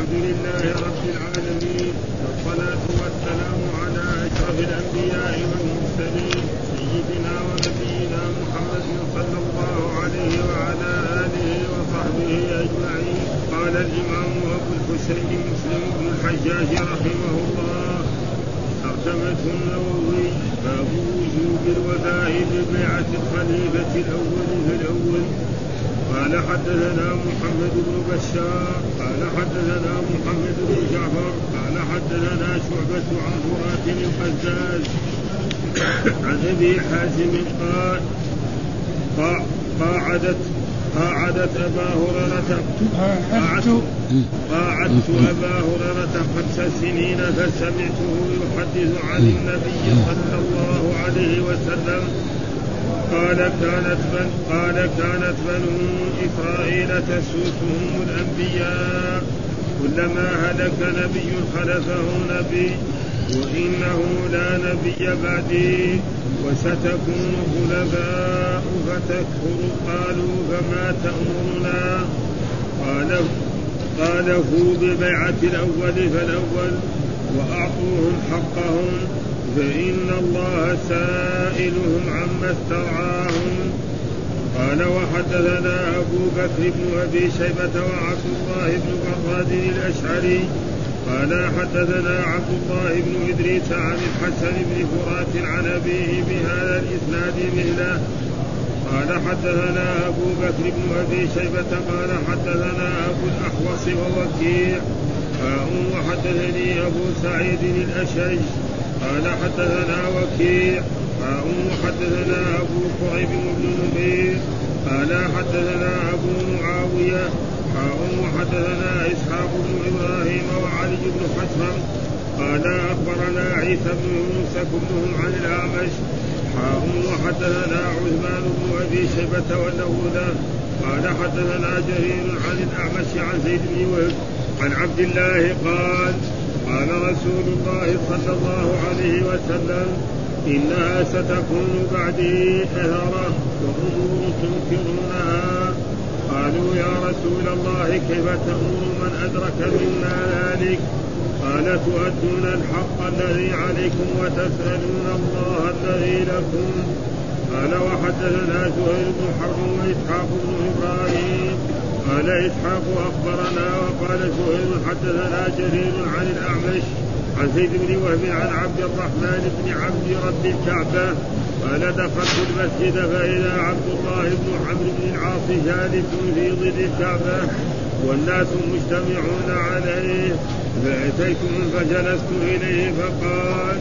الحمد لله رب العالمين والصلاة والسلام على أشرف الأنبياء والمرسلين سيدنا ونبينا محمد صلى الله عليه وعلى آله وصحبه أجمعين. قال الإمام أبو الحسين مسلم بن الحجاج رحمه الله ترجمة النووي باب وجوب الوفاء ببيعة الخليفة الأول فالأول قال حدثنا محمد بن بشار قال حدثنا محمد بن جعفر قال حدثنا شعبة عن فرات القزاز عن أبي حازم قال قاعدت قاعدت أبا هريرة قاعدت قاعدت أبا هريرة خمس سنين فسمعته يحدث عن النبي صلى الله عليه وسلم قال كانت بن قال كانت بنو إسرائيل تسوسهم الأنبياء. كلما هلك نبي خلفه نبي وإنه لا نبي بعدي. وستكون خلفاء فتكفر. قالوا فما تأمرنا؟ قال قال هو ببيعة الأول فالأول وأعطوهم حقهم. فإن الله سائلهم عما استرعاهم. قال وحدثنا أبو بكر بن أبي شيبة وعبد الله بن براد الأشعري. قال حدثنا عبد الله بن إدريس عن الحسن بن فرات عن أبيه بهذا الإسناد مثله قال حدثنا أبو بكر بن أبي شيبة قال حدثنا أبو الأحوص ووكيع. وحدثني أبو سعيد الأشج قال حدثنا وكيع حاء حدثنا أبو كريب بن نمير قال حدثنا أبو معاوية حاء حدثنا إسحاق بن إبراهيم وعلي بن حسن قال أخبرنا عيسى بن يونس كلهم عن الأعمش حاء وحدثنا عثمان بن أبي شيبة والنهودة قال حدثنا جرير عن الأعمش عن زيد بن وهب عن عبد الله قال قال رسول الله صلى الله عليه وسلم إنها ستكون بعدي أثرة وأمور تنكرونها. قالوا يا رسول الله كيف تأمر من أدرك منا ذلك؟ قال تؤدون الحق الذي عليكم وتسألون الله الذي لكم. قال وحدثنا زهير بن حرب وإسحاق بن إبراهيم. قال إسحاق أخبرنا وقال زهير حدثنا جرير عن الأعمش عن زيد بن وهب عن عبد الرحمن بن عبد رب الكعبة قال دخلت المسجد فإذا عبد الله بن عمرو بن العاص جالس في ظل الكعبة والناس مجتمعون عليه فأتيتهم فجلست إليه فقال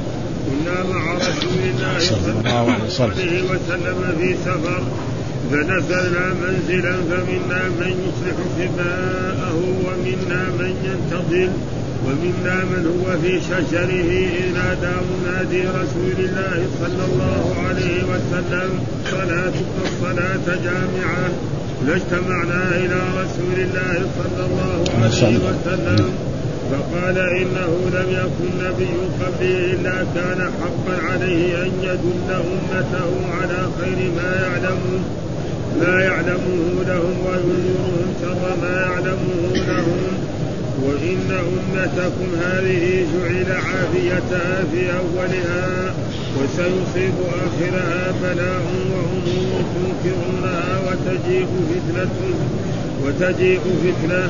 كنا مع رسول الله صلى الله عليه وسلم في سفر. فنزلنا منزلا فمنا من يصلح سماءه ومنا من ينتظر ومنا من هو في شجره إذ نادى منادي رسول الله صلى الله عليه وسلم صلاة الصلاة جامعة. لاجتمعنا إلى رسول الله صلى الله عليه وسلم. فقال إنه لم يكن نبي قبلي إلا كان حقا عليه أن يدل أمته على خير ما يعلمون. ما يعلمه لهم وينذرهم شر ما يعلمه لهم. وإن أمتكم هذه جعل عافيتها في أولها وسيصيب آخرها بلاء وأمور تنكرونها وتجيء فتنة وتجيء فتنة.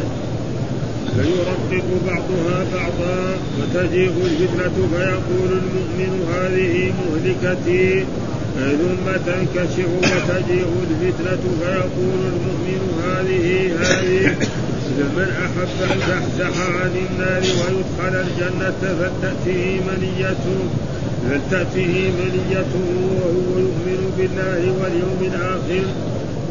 فيرقق بعضها بعضا وتجيء الفتنة فيقول المؤمن هذه مهلكتي. ثم تنكشف وتجيء الفتنة فيقول المؤمن هذه هذه. فمن أحب أن تحزح عن النار ويدخل الجنة فلتأته منيته فلتأته منيته وهو يؤمن بالله واليوم الآخر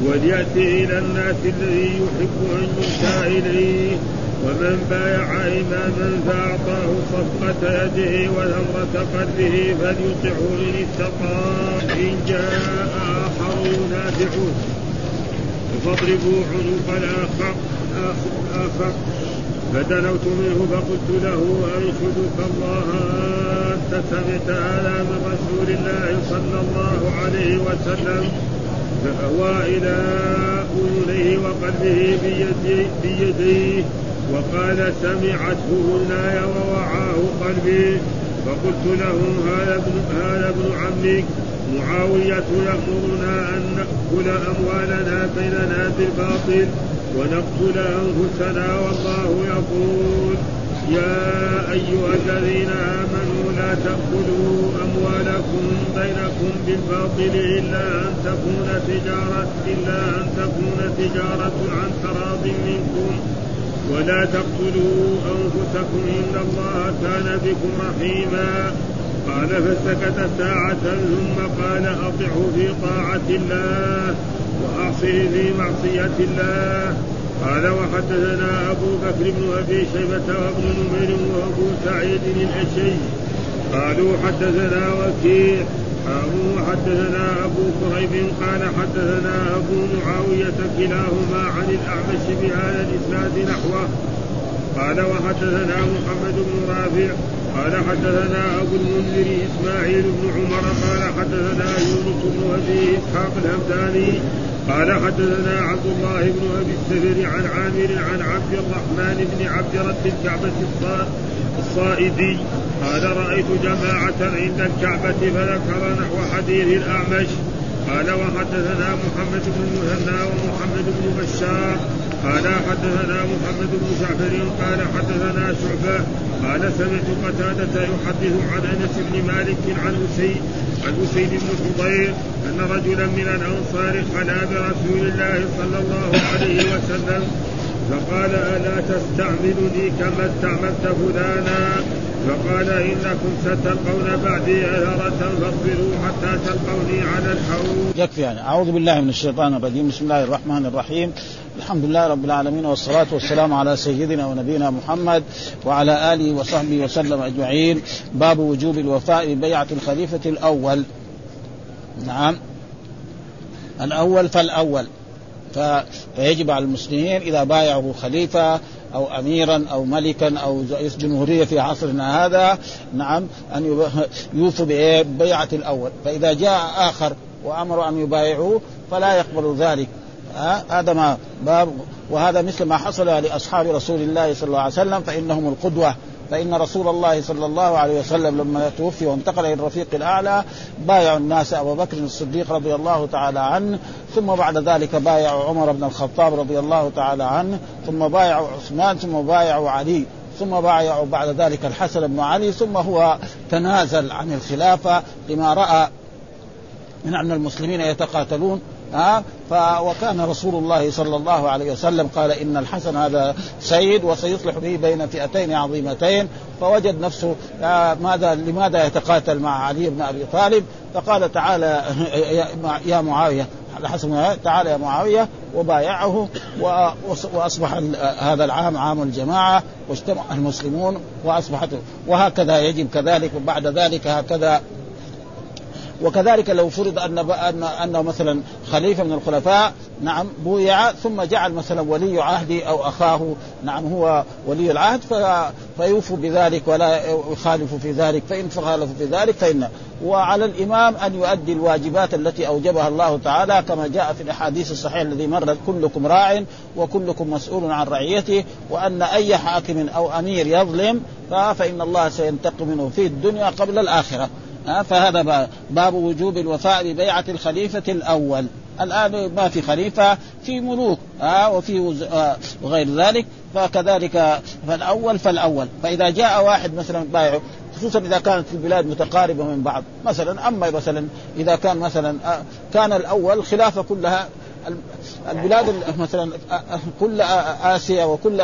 وليأتي إلى الناس الذي يحب أن يؤتى إليه. ومن بايع إماما فأعطاه صفقة يده وثمرة قلبه فليطعه إن استطاع. إن جاء آخر ينافعه فاضربوا عنق الآخر آخر. فدنوت منه فقلت له أنشدك الله أنت سمعت هذا من رسول الله صلى الله عليه وسلم. فأوى إلى أذنيه وقلبه بيديه. وقال سمعته أذناي ووعاه قلبي فقلت لهم هذا ابن هذا ابن عمك. معاوية يأمرنا أن نأكل أموالنا بيننا بالباطل ونقتل أنفسنا والله يقول يا أيها الذين آمنوا لا تأكلوا أموالكم بينكم بالباطل إلا أن تكون تجارة إلا أن تكون تجارة عن تراض منكم. ولا تقتلوا أنفسكم إن الله كان بكم رحيما. قال فسكت ساعة ثم قال أطعه في طاعة الله وأعصه في معصية الله. قال وحدثنا أبو بكر بن أبي شيبة وابن نمير وأبو سعيد الأشي قالوا حدثنا وكيع قالوا حدثنا أبو كريب قال حدثنا أبو معاوية كلاهما عن الأعمش بهذا الإسناد نحوه. قال وحدثنا محمد بن رافع قال حدثنا أبو المنذر إسماعيل بن عمر قال حدثنا يونس بن أبي إسحاق الهمداني قال حدثنا عبد الله بن أبي السفر عن عامر عن عبد الرحمن بن عبد رب الكعبة الصائدي. قال رأيت جماعة عند الكعبة فذكر نحو حديث الأعمش. قال وحدثنا محمد بن المثنى ومحمد بن بشار. قال حدثنا محمد بن جعفر قال حدثنا شعبة. قال سمعت قتادة يحدث عن أنس بن مالك عن اسيد عن اسيد بن حضير أن رجلا من الأنصار خلا برسول الله صلى الله عليه وسلم فقال ألا تستعملني كما استعملت فلانا؟ فقال إنكم ستلقون بعدي اثرة فاصبروا حتى تلقوني على الحوض. يكفي يعني أعوذ بالله من الشيطان الرجيم. بسم الله الرحمن الرحيم. الحمد لله رب العالمين والصلاة والسلام على سيدنا ونبينا محمد وعلى آله وصحبه وسلم أجمعين. باب وجوب الوفاء ببيعة الخليفة الأول. نعم. الأول فالأول. فيجب على المسلمين إذا بايعوا خليفة أو أميرا أو ملكا أو رئيس جمهورية في عصرنا هذا نعم أن يوفوا ببيعة الأول. فإذا جاء آخر وأمروا أن يبايعوه فلا يقبل ذلك. هذا ما باب وهذا مثل ما حصل لأصحاب رسول الله صلى الله عليه وسلم فإنهم القدوة. فإن رسول الله صلى الله عليه وسلم لما توفي وانتقل إلى الرفيق الأعلى بايعوا الناس أبو بكر الصديق رضي الله تعالى عنه ثم بعد ذلك بايعوا عمر بن الخطاب رضي الله تعالى عنه ثم بايعوا عثمان ثم بايعوا علي ثم بايعوا بعد ذلك الحسن بن علي ثم هو تنازل عن الخلافة لما رأى من أن المسلمين يتقاتلون. ها؟ وكان رسول الله صلى الله عليه وسلم قال إن الحسن هذا سيد وسيصلح به بين فئتين عظيمتين. فوجد نفسه ماذا لماذا يتقاتل مع علي بن أبي طالب؟ فقال تعالى يا معاوية الحسن تعالى يا معاوية وبايعه وأصبح هذا العام عام الجماعة واجتمع المسلمون وأصبحت وهكذا يجب كذلك وبعد ذلك هكذا وكذلك لو فرض أن ان أنه مثلا خليفة من الخلفاء نعم بويع ثم جعل مثلا ولي عهدي أو أخاه نعم هو ولي العهد فيوفوا بذلك ولا يخالف في ذلك فإن خالفوا في ذلك فإن. وعلى الإمام أن يؤدي الواجبات التي أوجبها الله تعالى كما جاء في الأحاديث الصحيحة الذي مرت كلكم راع وكلكم مسؤول عن رعيته وأن أي حاكم أو أمير يظلم فإن الله سينتقم منه في الدنيا قبل الآخرة. فهذا باب وجوب الوفاء ببيعة الخليفة الأول. الآن ما في خليفة في ملوك ها وفي آه، وغير ذلك فكذلك فالأول فالأول. فإذا جاء واحد مثلا بايع خصوصا إذا كانت البلاد متقاربة من بعض مثلا أما مثلا إذا كان مثلا آه، كان الأول خلافة كلها البلاد مثلا آه، كل آسيا وكل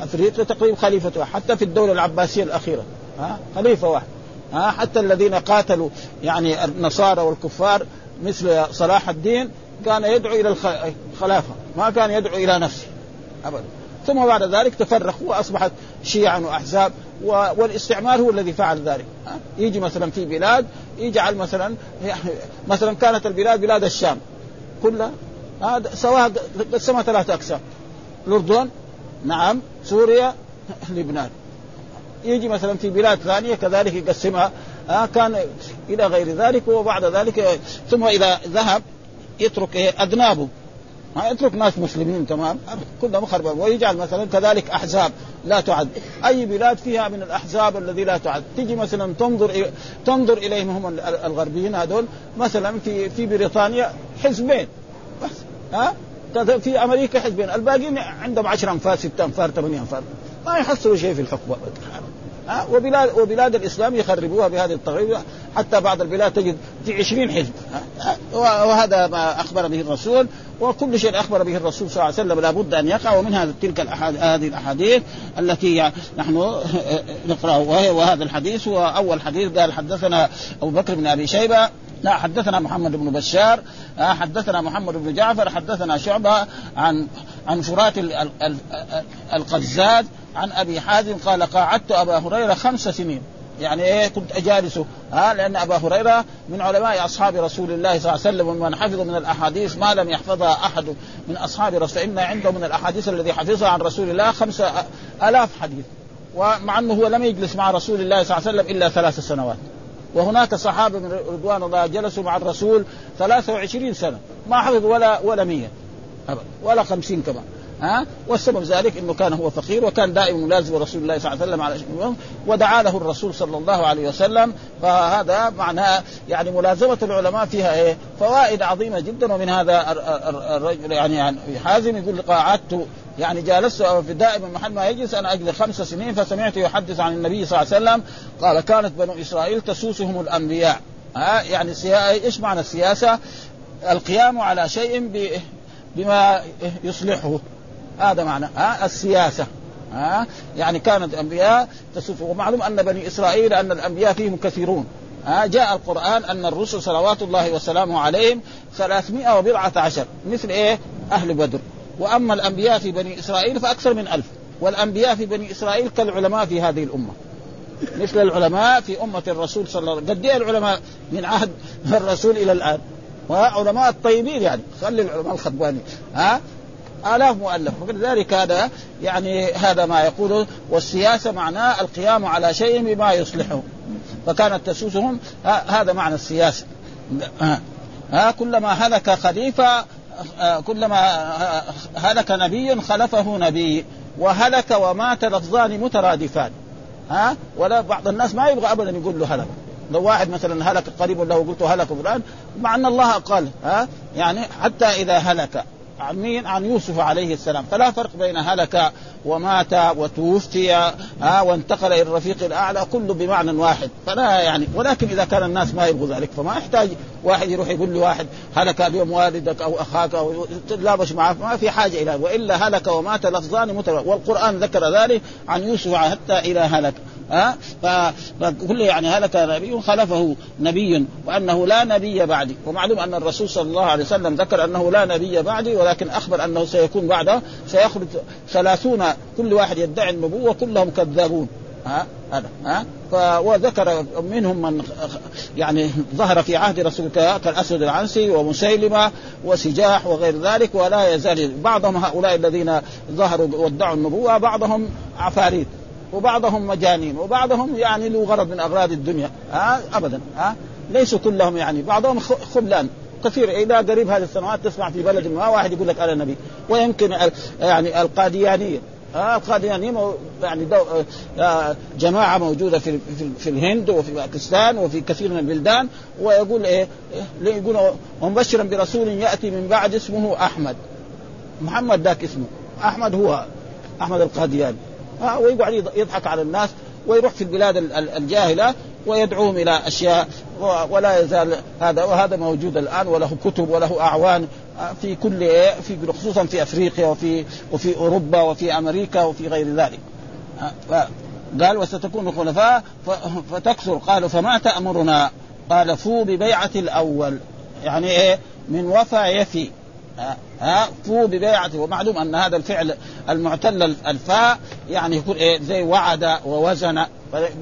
أفريقيا تقريبا خليفه واحد حتى في الدولة العباسية الأخيرة ها خليفة واحد. ها حتى الذين قاتلوا يعني النصارى والكفار مثل صلاح الدين كان يدعو إلى الخلافه ما كان يدعو إلى نفسه ابدا. ثم بعد ذلك تفرقوا وأصبحت شيعا وأحزاب والاستعمار هو الذي فعل ذلك يجي مثلا في بلاد يجعل مثلا مثلا كانت البلاد بلاد الشام كلها هذا سواها قسمها ثلاثة أقسام الأردن نعم سوريا لبنان. يجي مثلا في بلاد ثانية كذلك يقسمها. آه كان إلى غير ذلك وبعد ذلك ثم إذا ذهب يترك إيه أذنابه. ما يترك ناس مسلمين تمام؟ كلهم خربان. ويجعل مثلا كذلك أحزاب لا تعد. أي بلاد فيها من الأحزاب الذي لا تعد. تجي مثلا تنظر تنظر إليهم هم الغربيين هذول مثلا في في بريطانيا حزبين. بس. ها في أمريكا حزبين. الباقيين عندهم 10 أنفار 6 أنفار 8 أنفار. ما يحصلوا شيء في الحكم ها؟ وبلاد وبلاد الإسلام يخربوها بهذه التغير حتى بعض البلاد تجد في 20 حزب وهذا ما أخبر به الرسول. وكل شيء أخبر به الرسول صلى الله عليه وسلم. لابد أن يقع. ومن تلك هذه الأحاديث التي نحن نقراه وهذا الحديث هو أول حديث. قال حدثنا أبو بكر بن أبي شيبة. لا حدثنا محمد بن بشار. حدثنا محمد بن جعفر. حدثنا شعبة عن عن فرات القزاد عن أبي حازم قال قاعدت أبا هريرة خمس سنين. يعني إيه؟ كنت اجالسه ها لأن أبا هريرة من علماء أصحاب رسول الله صلى الله عليه وسلم ومن حفظ من الأحاديث ما لم يحفظها أحد من أصحاب رسول فان عنده من الأحاديث الذي حفظها عن رسول الله خمسة آلاف حديث. ومع أنه هو لم يجلس مع رسول الله صلى الله عليه وسلم إلا ثلاث سنوات. وهناك صحابة من رضوان الله جلسوا مع الرسول 23 سنة. ما حفظوا ولا ولا 100 ولا 50 كمان. ها؟ والسبب ذلك إنه كان هو فقير وكان دائما ملازم رسول الله صلى الله عليه وسلم على ودعا له الرسول صلى الله عليه وسلم. فهذا معناه يعني ملازمة العلماء فيها إيه؟ فوائد عظيمة جدا ومن هذا الرجل يعني حازم يقول قاعدت يعني جالست في دائما محل ما يجلس أنا أجلس خمس سنين فسمعت يحدث عن النبي صلى الله عليه وسلم قال كانت بنو إسرائيل تسوسهم الأنبياء. ها؟ يعني إيش معنى السياسة؟ القيام على شيء بما يصلحه. هذا معنى ها السياسة ها يعني كانت الأنبياء تسوس ومعلوم أن بني إسرائيل أن الأنبياء فيهم كثيرون ها جاء القرآن أن الرسل صلوات الله وسلامه عليهم ثلاثمائة وبضعة عشر مثل إيه؟ أهل بدر. وأما الأنبياء في بني إسرائيل فأكثر من ألف والأنبياء في بني إسرائيل كالعلماء في هذه الأمة. مثل العلماء في أمة الرسول صلى الله عليه وسلم قد إيه العلماء من عهد الرسول إلى الآن وعلماء الطيبين يعني خلي العلماء الخطباني ها آلاف مؤلف. ولذلك هذا يعني هذا ما يقوله والسياسة معناه القيام على شيء بما يصلحه. فكانت تسوسهم هذا معنى السياسة. ها كلما هلك خليفة كلما هلك نبي خلفه نبي. وهلك ومات لفظان مترادفان. ها ولا بعض الناس ما يبغى ابدا يقول له هلك. لو واحد مثلا هلك قريب له قلت هلك فلان مع أن الله قال ها يعني حتى إذا هلك. عن مين؟ عن يوسف عليه السلام، فلا فرق بين هلك ومات وتوفي ها وانتقل إلى الرفيق الأعلى كله بمعنى واحد، فلا يعني ولكن إذا كان الناس ما يبغوا ذلك فما يحتاج واحد يروح يقول لواحد هلك اليوم والدك أو أخاك أو تلابش معه ما في حاجة إلى وإلا هلك ومات لفظان متر والقرآن ذكر ذلك عن يوسف حتى إلى هلك. ها؟ فكل يعني هلك نبي خلفه نبي وأنه لا نبي بعدي. ومعلوم أن الرسول صلى الله عليه وسلم ذكر أنه لا نبي بعدي ولكن أخبر أنه سيكون بعده سيخرج ثلاثون كل واحد يدعي النبوة كلهم كذابون. ها؟ هذا ها؟ وذكر منهم من يعني ظهر في عهد رسول كالأسود العنسي ومسيلمة وسجاح وغير ذلك ولا يزال بعضهم هؤلاء الذين ظهروا وادعوا النبوة بعضهم عفاريت. وبعضهم مجانين وبعضهم يعني له غرض من أغراض الدنيا ها؟ ابدا ها؟ ليسوا كلهم يعني بعضهم خبلان. كثير إلى قريب هذه السنوات تسمع في بلد ما واحد يقول لك أنا نبي. ويمكن يعني القاديانيه آه القاديانية يعني دو آه جماعة موجودة في في, الهند وفي باكستان وفي كثير من البلدان ويقول إيه يقول ومبشرا برسول يأتي من بعد اسمه أحمد. محمد ذاك اسمه أحمد هو أحمد القادياني. ويقعد يضحك على الناس ويروح في البلاد الجاهلة ويدعوهم إلى أشياء ولا يزال هذا وهذا موجود الآن وله كتب وله أعوان آه، في كل في خصوصا في أفريقيا وفي وفي أوروبا وفي أمريكا وفي غير ذلك. قال وستكون خلفاء فتكثر. قالوا فما تأمرنا؟ قال فو ببيعة الأول. يعني إيه؟ من وفى يفي. ها فو ببيعته. ومعلوم أن هذا الفعل المعتل الفاء يعني يكون إيه زي وعد ووزن.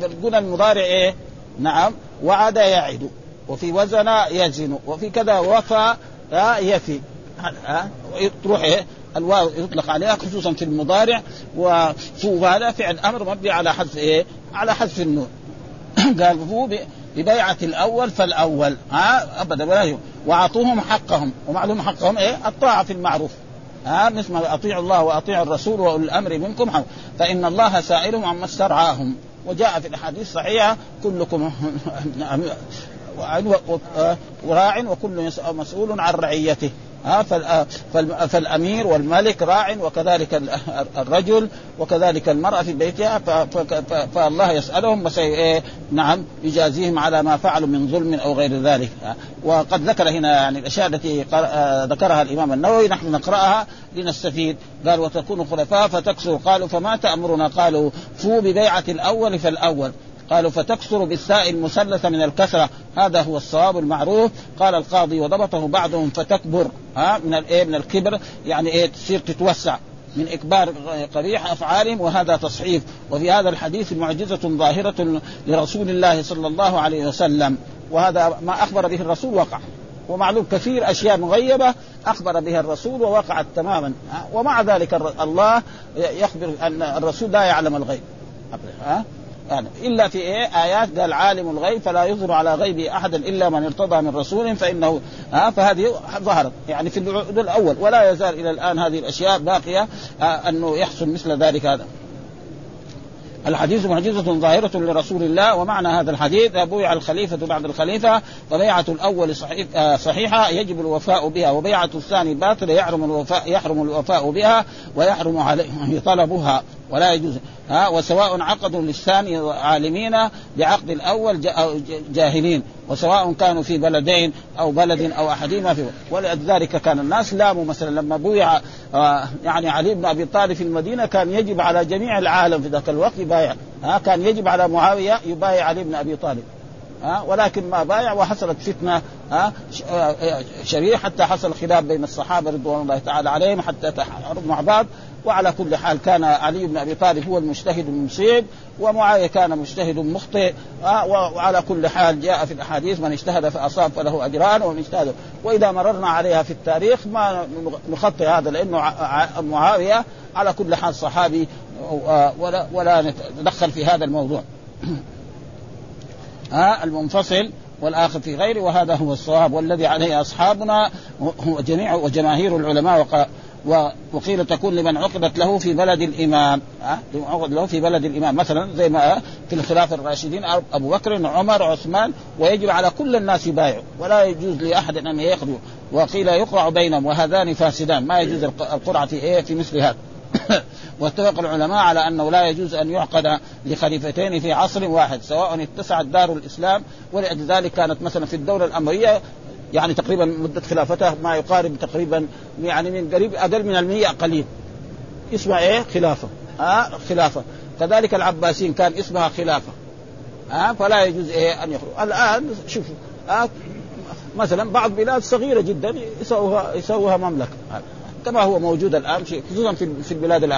يقول المضارع إيه؟ نعم وعد يعد. وفي وزن يزن. وفي كذا وفى يفي. ها تروح إيه؟ الواو يطلق عليها خصوصا في المضارع. وفو هذا فعل أمر مبني على حذف إيه؟ على حذف النون. قال فو ببيعة الأول فالأول ها؟ أبدا ولا وأعطوهم حقهم. ومعلوم حقهم إيه؟ الطاعة في المعروف. ها؟ مثل ما أطيعوا الله وأطيعوا الرسول واولي الامر منكم فإن الله سائلهم عما استرعاهم. وجاء في الأحاديث الصحيحة كلكم وراع وكل مسؤول عن رعيته. فالأمير والملك راع وكذلك الرجل وكذلك المرأة في بيتها فالله يسألهم إيه، نعم يجازيهم على ما فعلوا من ظلم أو غير ذلك. وقد ذكر هنا يعني الأشياء التي ذكرها الإمام النووي نحن نقرأها لنستفيد. قال وتكون خلفاء فتكسر قالوا فما تأمرنا؟ قالوا فو ببيعة الأول فالأول. قالوا فتكثر بالساء المثلثة من الكثرة هذا هو الصواب المعروف. قال القاضي وضبطه بعضهم فتكبر ها من الايه من الكبر يعني إيه تصير تتوسع. من إكبار قبيح أفعالهم وهذا تصحيف. وفي هذا الحديث معجزة ظاهرة لرسول الله صلى الله عليه وسلم. وهذا ما أخبر به الرسول وقع. ومعلوم كثير أشياء مغيبة أخبر بها الرسول ووقعت تماما. ومع ذلك الله يخبر أن الرسول لا يعلم الغيب. ها. يعني إلا في إيه؟ آيات قال عالم الغيب فلا يظهر على غيبه أحدا إلا من ارتضى من رسول فإنه ها؟ فهذه ظهرت. يعني في العقد الأول. ولا يزال إلى الآن هذه الأشياء باقية أنه يحصل مثل ذلك هذا. الحديث معجزة ظاهرة لرسول الله ومعنى هذا الحديث بويع الخليفة بعد الخليفة فبيعة الأول صحيح صحيحة يجب الوفاء بها وبيعة الثاني باطلة يحرم الوفاء يحرم الوفاء بها ويحرم عليه طلبها ولا يجوز. ها وسواء عقدوا للثاني عالمين بعقد الأول جاهلين. وسواء كانوا في بلدين أو بلد أو احدهما في ولذلك كان الناس لاموا مثلا لما بويع آه، يعني علي بن أبي طالب في المدينة كان يجب على جميع العالم في ذاك الوقت يبايع. ها كان يجب على معاوية يبايع علي بن أبي طالب. ها ولكن ما بايع وحصلت فتنة. ها آه، شريعة حتى حصل خلاف بين الصحابة رضوان الله تعالى عليهم حتى تحاربوا مع بعض. وعلى كل حال كان علي بن أبي طالب هو المجتهد المصيب ومعاوية كان مجتهد مخطئ آه وعلى كل حال جاء في الأحاديث من اجتهد فأصاب فله أجران ومن اجتهد. وإذا مررنا عليها في التاريخ ما نخطئ هذا لأنه معاوية على كل حال صحابي آه، ولا ولا نتدخل في هذا الموضوع. ها آه المنفصل والآخر في غيره وهذا هو الصواب والذي عليه أصحابنا هو جميع وجماهير العلماء وقيل تكون لمن عقدت له في بلد الإمام. عقد له في بلد الإمام. مثلا زي ما في الخلافه الراشدين أبو بكر عمر عثمان ويجب على كل الناس يبايعوا. ولا يجوز لأحد أن يخلو وقيل يقرع بينهم وهذان فاسدان. ما يجوز القرعة في إيه؟ في مثل هذا. واتفق العلماء على أنه لا يجوز أن يعقد لخليفتين في عصر واحد سواء اتسعت دار الإسلام ولأجل ذلك كانت مثلا في الدولة الامويه يعني تقريبا مدة خلافته ما يقارب تقريبا يعني من قريب أقل من المية قليل. اسمها إيه؟ خلافة. ها آه خلافة. كذلك العباسيين كان اسمها خلافة. ها آه فلا يجوز إيه أن يخرج. الآن شوفوا آه مثلا بعض بلاد صغيرة جدا يسووها يسووها مملكة. كما هو موجود الآن خصوصا في في البلاد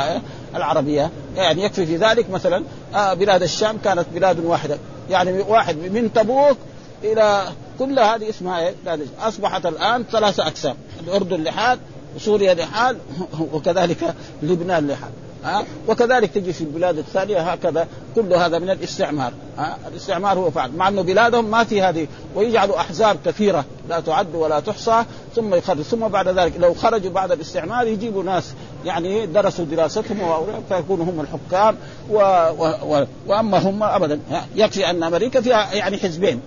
العربية. يعني يكفي في ذلك مثلا بلاد الشام كانت بلاد واحدة. يعني واحد من تبوك إلى كل هذه اسمها إيه؟ أصبحت الآن ثلاثة أقسام. الأردن لحال وسوريا لحال وكذلك لبنان لحال. ها؟ وكذلك تجي في البلاد الثانية هكذا كل هذا من الاستعمار. ها؟ الاستعمار هو فعل. مع إنه بلادهم ما في هذه ويجعلوا أحزاب كثيرة. لا تعد ولا تحصى ثم يخرج. ثم بعد ذلك لو خرجوا بعد الاستعمار يجيبوا ناس يعني درسوا دراستهم فيكونوا هم الحكام. و... و... و... وأما هم ابدا. يكفي أن أمريكا فيها يعني حزبين.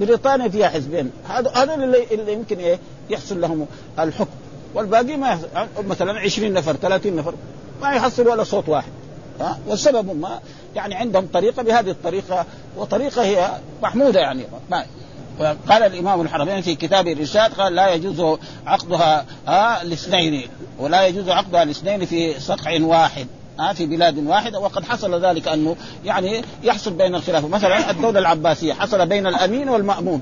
بريطانيا فيها حزبين. هذا هذا اللي, اللي يمكن إيه يحصل لهم الحكم. والباقي ما يحصل. مثلا 20 نفر 30 نفر. ما يحصل ولا صوت واحد. ها؟ والسبب ما يعني عندهم طريقة بهذه الطريقة وطريقة هي محمودة يعني. ما قال الإمام الحرمين في كتاب الإرشاد قال لا يجوز عقدها الاثنين ولا يجوز عقدها الاثنين في صقع واحد. في بلاد واحدة وقد حصل ذلك أنه يعني يحصل بين الخلافة. مثلا الدولة العباسية حصل بين الأمين والمأمون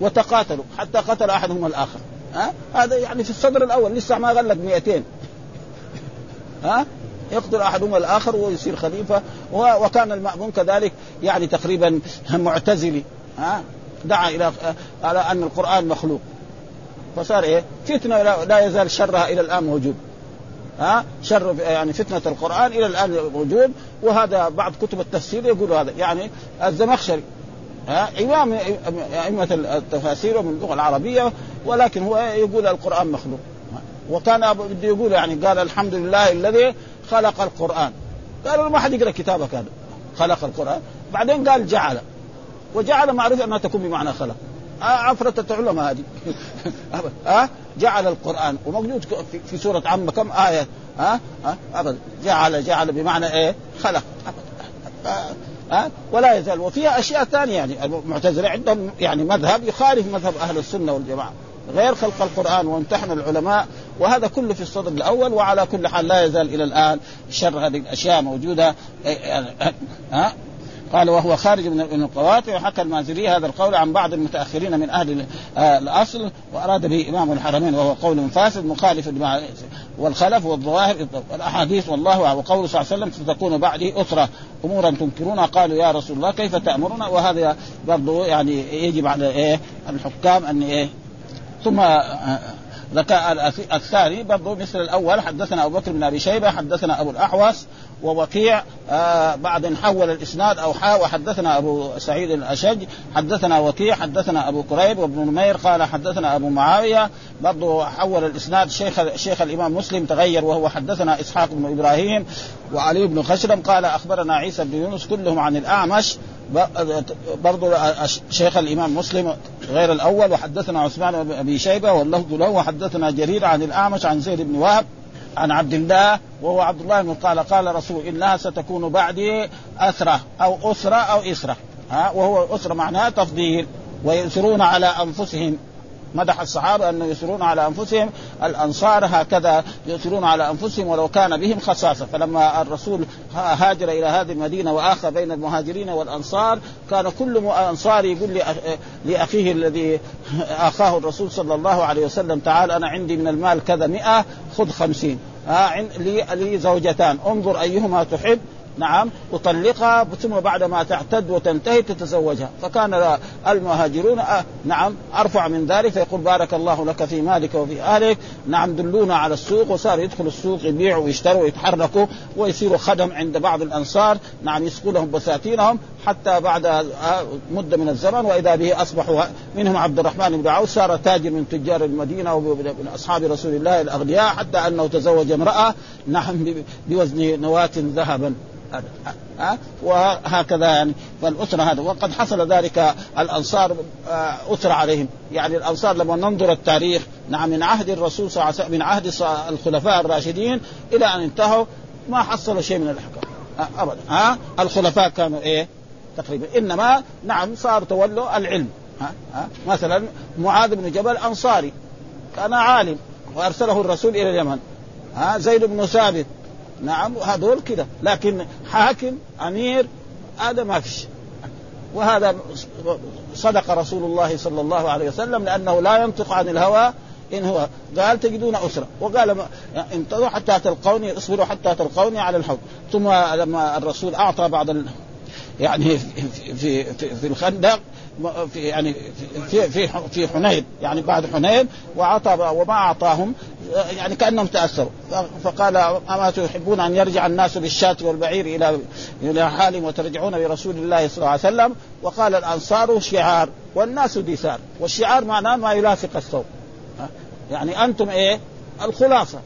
وتقاتلوا حتى قتل أحدهم الآخر. ها هذا يعني في الصدر الأول لسه ما غلق 200 ها يقتل أحدهم الآخر ويصير خليفة وكان المأمون كذلك يعني تقريبا معتزلي. ها دعا إلى على أن القرآن مخلوق. فصار إيه؟ فتنة لا يزال شرها إلى الآن موجود. ها شر يعني فتنة القرآن إلى الآن موجود وهذا بعض كتب التفسير يقول هذا. يعني الزمخشري ها امام أئمة التفاسير ومن اللغة العربية ولكن هو يقول القرآن مخلوق. وكان بده يقول يعني قال الحمد لله الذي خلق القرآن. قالوا ما حد يقرأ كتابك هذا. خلق القرآن. بعدين قال جعل. وجعل معروف أنها تكون بمعنى خلق. عفرة العلماء هذه. ها؟ جعل القرآن. وموجود في سورة عامة كم آية؟ ها؟ ها؟ أبدا جعل جعل بمعنى إيه؟ خلق. ها؟ ولا يزال. وفيها أشياء ثانية يعني. المعتزلة عندهم يعني مذهب يخالف مذهب أهل السنة والجماعة. غير خلق القرآن وامتحن العلماء. وهذا كله في الصدر الأول. وعلى كل حال لا يزال إلى الآن شر هذه الأشياء موجودة. ها؟ قال وهو خارج من القواطع وحكى المازري هذا القول عن بعض المتأخرين من أهل آه، الأصل وأراد به امام الحرمين وهو قول فاسد مخالف لما والخلف والظواهر والأحاديث والله وقوله صلى الله عليه وسلم ستكون بعدي أسرة. أمورا تنكرونها قالوا يا رسول الله كيف تأمرنا؟ وهذا برضه يعني يجب على إيه؟ الحكام أن إيه؟ ثم آه، ذكاء الثاني برضه مثل الأول حدثنا أبو بكر بن أبي شيبة حدثنا أبو الأحوص ووكيع آه بعد حول الإسناد أو حا وحدثنا أبو سعيد الأشج حدثنا وكيع حدثنا أبو كريب وابن نمير قال حدثنا أبو معاوية برضه حول الإسناد شيخ شيخ الإمام مسلم تغير وهو حدثنا إسحاق بن إبراهيم وعلي بن خشرم قال أخبرنا عيسى بن يونس كلهم عن الأعمش برضو شيخ الإمام مسلم غير الأول وحدثنا عثمان بن أبي شيبة واللفظ له وحدثنا جرير عن الأعمش عن زيد بن وهب عن عبد الله وهو عبد الله بن قال قال رسول انها ستكون بعدي اثره أو أسرة أو إسرة. ها وهو أسرة معناها تفضيل. ويؤثرون على أنفسهم. مدح الصحابة انه يؤثرون على أنفسهم الأنصار هكذا يؤثرون على أنفسهم ولو كان بهم خصاصة. فلما الرسول هاجر إلى هذه المدينة واخى بين المهاجرين والأنصار كان كل انصاري يقول لأخيه الذي آخاه الرسول صلى الله عليه وسلم تعال أنا عندي من المال كذا مئة خذ خمسين. آه لي زوجتان. انظر أيهما تحب. نعم أطلقها ثم بعد ما تعتد وتنتهي تتزوجها. فكان المهاجرون آه، نعم أرفع من ذلك فيقول بارك الله لك في مالك وفي أهلك. نعم دلونا على السوق وصار يدخل السوق يبيعوا ويشتروا ويتحركوا ويصيروا خدم عند بعض الأنصار. نعم يسقوا لهم بساتينهم حتى بعد آه، مدة من الزمن وإذا به أصبحوا منهم عبد الرحمن بن عوف صار تاجر من تجار المدينة ومن أصحاب رسول الله الأغنياء حتى أنه تزوج امرأة نعم بوزن نواة ذهبا. وهكذا يعني. فالأسرة هذا وقد حصل ذلك الأنصار آه، أسرة عليهم. يعني الأنصار لما ننظر التاريخ نعم من عهد الرسول صلى الله عليه وسلم من عهد الخلفاء الراشدين إلى أن انتهوا ما حصلوا شيء من الأحكام آه، أبدا. ها؟ الخلفاء كانوا إيه؟ تقريبا. إنما نعم صار تولوا العلم. ها؟ ها؟ مثلا معاذ بن جبل أنصاري كان عالم وأرسله الرسول إلى اليمن. ها؟ زيد بن ثابت نعم هذول كذا لكن حاكم أمير هذا ما فيش. وهذا صدق رسول الله صلى الله عليه وسلم لأنه لا ينطق عن الهوى إن هو قال تجدون أسرة. وقال انتظروا حتى تلقوني اصبروا حتى تلقوني على الحوض. ثم لما الرسول أعطى بعض. يعني في في في, الخندق في يعني في في في حنين يعني بعد حنين وعطى وما أعطاهم يعني كأنهم تأثروا. فقال أما تحبون أن يرجع الناس بالشاة والبعير إلى إلى حالهم وترجعون برسول الله صلى الله عليه وسلم؟ وقال الأنصار شعار والناس دثار والشعار معناه ما يلافق الثوب يعني أنتم إيه؟ الخلاصة.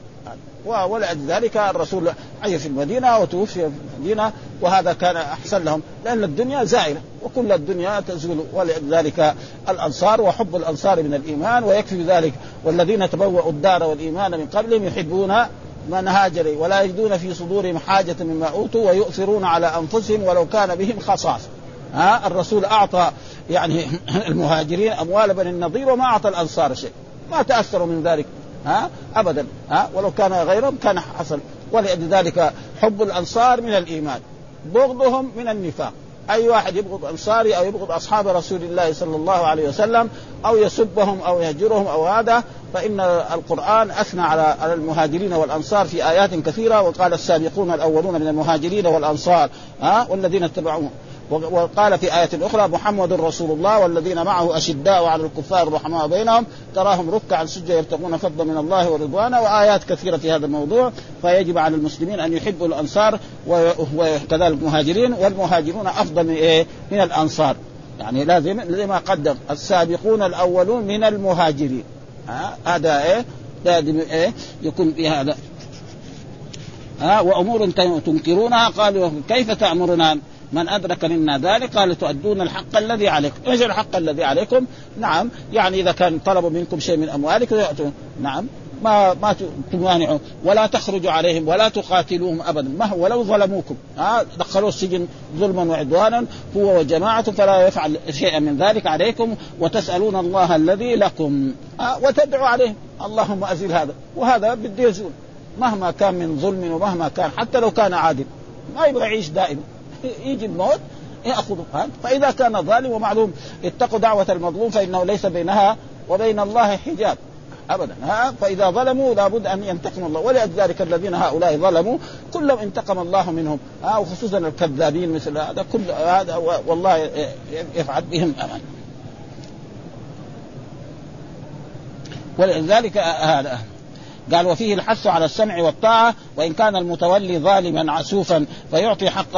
ولذلك الرسول عي في المدينة وتوفي في المدينة وهذا كان أحسن لهم لأن الدنيا زائلة وكل الدنيا تزول ولذلك الأنصار وحب الأنصار من الإيمان ويكفي ذلك. والذين تبوأوا الدار والإيمان من قبلهم يحبون من هاجر ولا يجدون في صدورهم حاجة مما أوتوا ويؤثرون على أنفسهم ولو كان بهم خصاص. ها الرسول أعطى يعني المهاجرين أموال بني النضير وما أعطى الأنصار شيء. ما تأثروا من ذلك. ها ابدا ها ولو كان غيرهم كان حصل. ولذلك حب الأنصار من الإيمان بغضهم من النفاق. أي واحد يبغض أنصاري أو يبغض أصحاب رسول الله صلى الله عليه وسلم أو يسبهم أو يهجرهم أو هذا فإن القرآن أثنى على المهاجرين والأنصار في آيات كثيرة. وقال السابقون الأولون من المهاجرين والأنصار ها والذين اتبعوهم. وقال في آية أخرى محمد رسول الله والذين معه أشداء على الكفار رحماء بينهم تراهم ركعا سجا يبتغون فضلا من الله ورضوانا وآيات كثيرة في هذا الموضوع. فيجب على المسلمين أن يحبوا الأنصار وكذلك المهاجرين والمهاجرون أفضل من إيه؟ من الأنصار. يعني لازم زي ما قدم السابقون الأولون من المهاجرين. هذا إيه؟ لازم إيه؟ يكون في هذا. ها؟ وأمور تنكرونها قالوا كيف تأمرنا؟ من أدرك منا ذلك قال تؤدون الحق الذي عليكم، إيش الحق الذي عليكم؟ نعم. يعني إذا كان طلبوا منكم شيء من اموالكم يؤتون. نعم. ما ما تمانعوا. ولا تخرجوا عليهم ولا تقاتلوهم ابدا. ما هو؟ ولو ظلموكم. ها؟ دخلوا السجن ظلما وعدوانا. هو وجماعته فلا يفعل شيئا من ذلك عليكم. وتسألون الله الذي لكم. وتدعوا عليهم اللهم أزل هذا. وهذا بده يزول مهما كان من ظلم ومهما كان حتى لو كان عادل ما يبغى يعيش دائما. يجي الموت ياخذه فإذا كان ظالم ومعلوم اتقوا دعوة المظلوم فإنه ليس بينها وبين الله حجاب. ابدا. ها؟ فإذا ظلموا لابد أن ينتقم الله. ولذلك الذين هؤلاء ظلموا كلهم انتقم الله منهم. ها؟ وخصوصا الكذابين مثل هذا. كل هذا والله يفعل بهم أمان. ولذلك هذا. قال وفيه الحث على السمع والطاعة وإن كان المتولي ظالما عسوفا فيعطي حق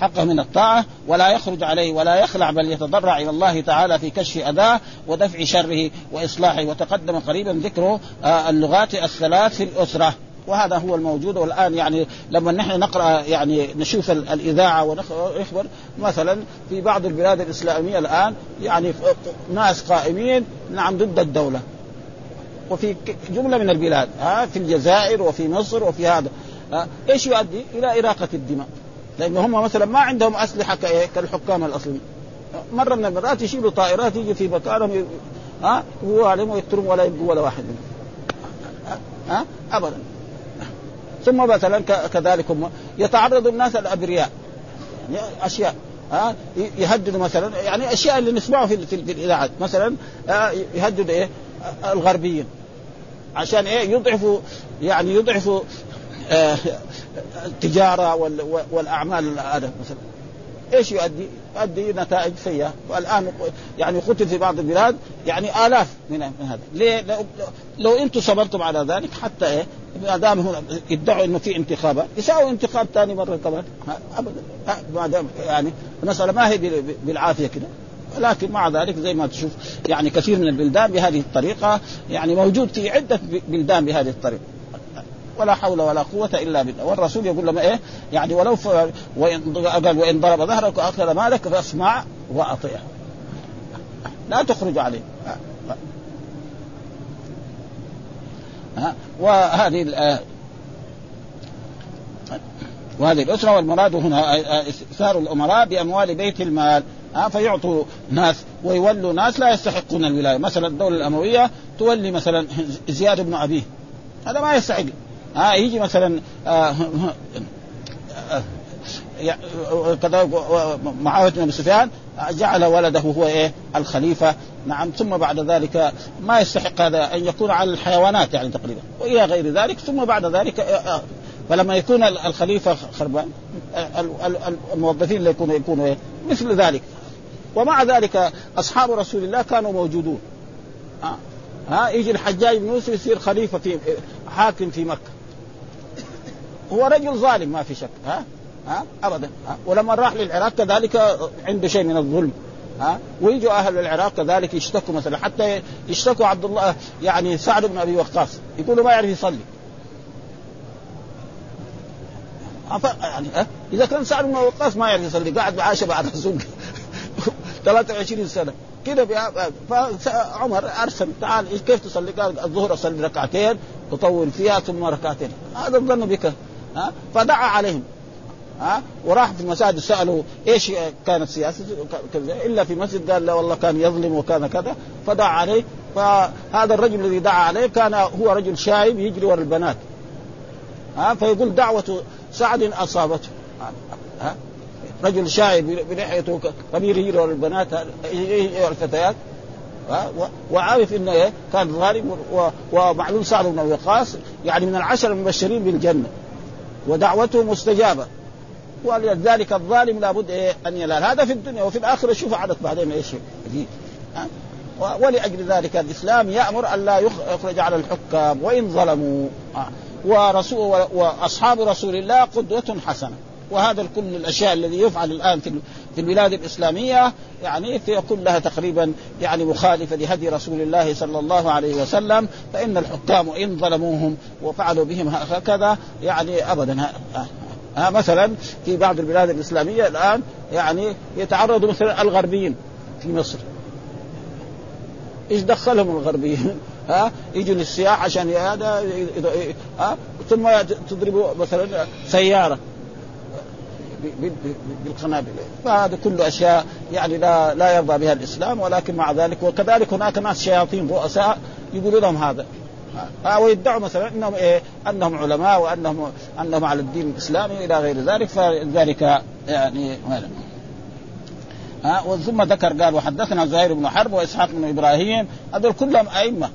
حقه من الطاعة ولا يخرج عليه ولا يخلع بل يتضرع إلى الله تعالى في كشف أذاه ودفع شره وإصلاحه. وتقدم قريبا ذكر اللغات الثلاث في الأسرة. وهذا هو الموجود والآن يعني لما نحن نقرأ يعني نشوف الإذاعة ونخبر مثلا في بعض البلاد الإسلامية الآن يعني ناس قائمين نعم ضد الدولة. وفي جملة من البلاد ها في الجزائر وفي مصر وفي هذا. إيش يؤدي؟ إلى إراقة الدماء. لأن هم مثلا ما عندهم أسلحة كالحكام الأصليين. مرة من المرات يشيلوا طائرات يجي في مكانهم ها هو عليهم ويقتلون ولا يبقوا ولا واحد منهم. ها ابدا. ثم مثلا كذلك هم يتعرض الناس الابرياء يعني أشياء ها يهددوا مثلا يعني أشياء اللي نسمعها في, في الإذاعات. مثلا يهدد إيه؟ الغربيين. عشان إيه؟ يضعفوا يعني يضعفوا آه التجاره والأعمال هذا مثلا. إيش يؤدي؟ يؤدي نتائج سيئة. والآن يعني قتل في بعض البلاد يعني آلاف من هذا، ليه؟ لو, لو أنتم صبرتم على ذلك حتى إيه؟ ما دام هنا يدعوا إنه في انتخابات يساووا انتخاب ثاني مرة كمان. ابدا. ما دام يعني المساله ما هي بالعافية كده. لكن مع ذلك زي ما تشوف يعني كثير من البلدان بهذه الطريقة يعني موجود في عدة بلدان بهذه الطريقة. ولا حول ولا قوة إلا بالله. والرسول يقول لهم إيه؟ يعني ولو ف... وإن قال وإن ضرب ظهرك وأخذ مالك فاسمع وأطيع. لا تخرج عليه. وهذه وهذه الأسرة والمراد هنا إثار الأمراء بأموال بيت المال. ها فيعطوا ناس ويولوا ناس لا يستحقون الولاية. مثلا الدولة الأموية تولي مثلا زياد بن أبيه. هذا ما يستحق. ها يجي مثلا آه كذلك معاويه بن سفيان جعل ولده هو إيه؟ الخليفة. نعم ثم بعد ذلك ما يستحق هذا أن يكون على الحيوانات يعني تقريبا. وإلى غير ذلك ثم بعد ذلك فلما يكون الخليفة خربان الموظفين اللي يكونوا يكونوا إيه؟ مثل ذلك. ومع ذلك أصحاب رسول الله كانوا موجودون. ها, يجي الحجاج بن يوسف يصير خليفة في حاكم في مكة. هو رجل ظالم ما في شك. ها؟ ها؟ ابدا. ها؟ ولما راح للعراق كذلك عنده شيء من الظلم. ها؟ ويجوا أهل العراق كذلك يشتكوا مثلا. حتى يشتكوا عبد الله يعني سعد بن أبي وقاص. يقولوا ما يعرف يصلي. يعني؟ إذا كان سعد بن وقاص ما يعرف يصلي. قاعد عاش بعد الرسول. 23 سنة. كده فعمر أرسل تعال كيف تصلي؟ قال الظهر أصلي ركعتين اطول فيها ثم ركعتين. هذا الظن بك. ها؟ فدعا عليهم. ها؟ وراح في المساجد سألوا إيش كانت سياسته إلا في مسجد قال لا والله كان يظلم وكان كذا. فدعا عليه. فهذا الرجل الذي دعا عليه كان هو رجل شايب يجري ورا البنات. ها؟ فيقول دعوة سعد أصابته. ها؟ رجل شايب بلحيته كبير يجري البنات الفتيات وعارف إنه إيه؟ كان ظالم ومعلوم سعد بن وقاص يعني من العشر المبشرين بالجنة. ودعوته مستجابة. ولذلك الظالم لابد إيه؟ أن ينال. هذا في الدنيا وفي الآخرة شوف عدد بعدين إيش جديد ولأجل ذلك الإسلام يأمر أن لا يخرج على الحكام وإن ظلموا. ورسول وأصحاب رسول الله قدوة حسنة. وهذا كل الأشياء الذي يفعل الآن في في البلاد الإسلامية يعني في كلها تقريبا يعني مخالفة لهدي رسول الله صلى الله عليه وسلم فإن الحكام إن ظلموهم وفعلوا بهم هكذا يعني ابدا. ها, مثلا في بعض البلاد الإسلامية الآن يعني يتعرض مثلا الغربيين في مصر. إيش دخلهم الغربيين؟ ها؟ يجوا للسياح عشان هذا ها؟ ثم تضربوا مثلا سيارة. بالقنابل. فهذا كله أشياء يعني لا لا يرضى بها الإسلام ولكن مع ذلك وكذلك هناك ناس شياطين رؤساء يقولوا لهم هذا. ويدعوا مثلا إنهم إيه؟ أنهم علماء وانهم أنهم على الدين الإسلامي إلى غير ذلك فذلك يعني ها ثم ذكر قال وحدثنا زهير بن حرب وإسحاق بن إبراهيم. هذول كلهم أئمة.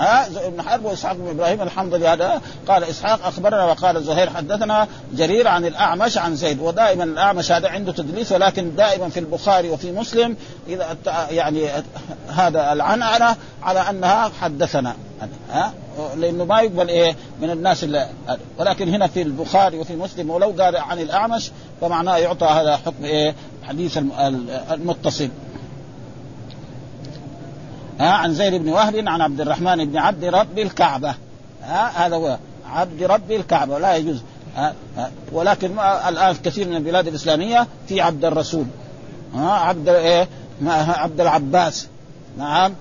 ها زهير بن حرب وإسحاق بن إبراهيم الحمد لله هذا. قال إسحاق أخبرنا وقال زهير حدثنا جرير عن الأعمش عن زيد ودائما الأعمش هذا عنده تدليس ولكن دائما في البخاري وفي مسلم إذا يعني هذا العنعنة على أنها حدثنا. ها لأنه ما يقبل إيه من الناس اللي ولكن هنا في البخاري وفي مسلم ولو قال عن الأعمش فمعناه يعطى هذا حكم إيه حديث المتصل. ها عن زيد بن وهب عن عبد الرحمن بن عبد رب الكعبة. ها هذا هو عبد رب الكعبة لا يجوز. ها ها ولكن الآن كثير من البلاد الإسلامية في عبد الرسول. ها عبد إيه؟ عبد العباس. نعم.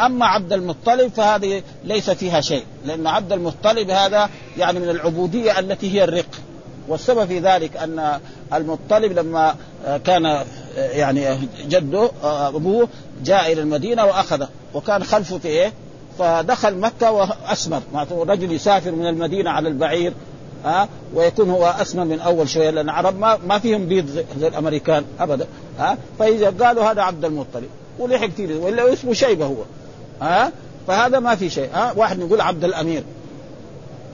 أما عبد المطلب فهذه ليس فيها شيء لأن عبد المطلب هذا يعني من العبودية التي هي الرق. والسبب في ذلك أن المطلب لما كان يعني جده أبوه جاء إلى المدينة وأخذه وكان خلفه في إيه؟ فدخل مكة وأسمر رجل يسافر من المدينة على البعير ها ويكون هو أسمر من أول شوية لأن العرب ما ما فيهم بيض زي الأمريكان أبدا ها فإذا قالوا هذا عبد المطلب ولحق كثير ولا اسمه شيبة هو ها فهذا ما في شيء ها واحد يقول عبد الأمير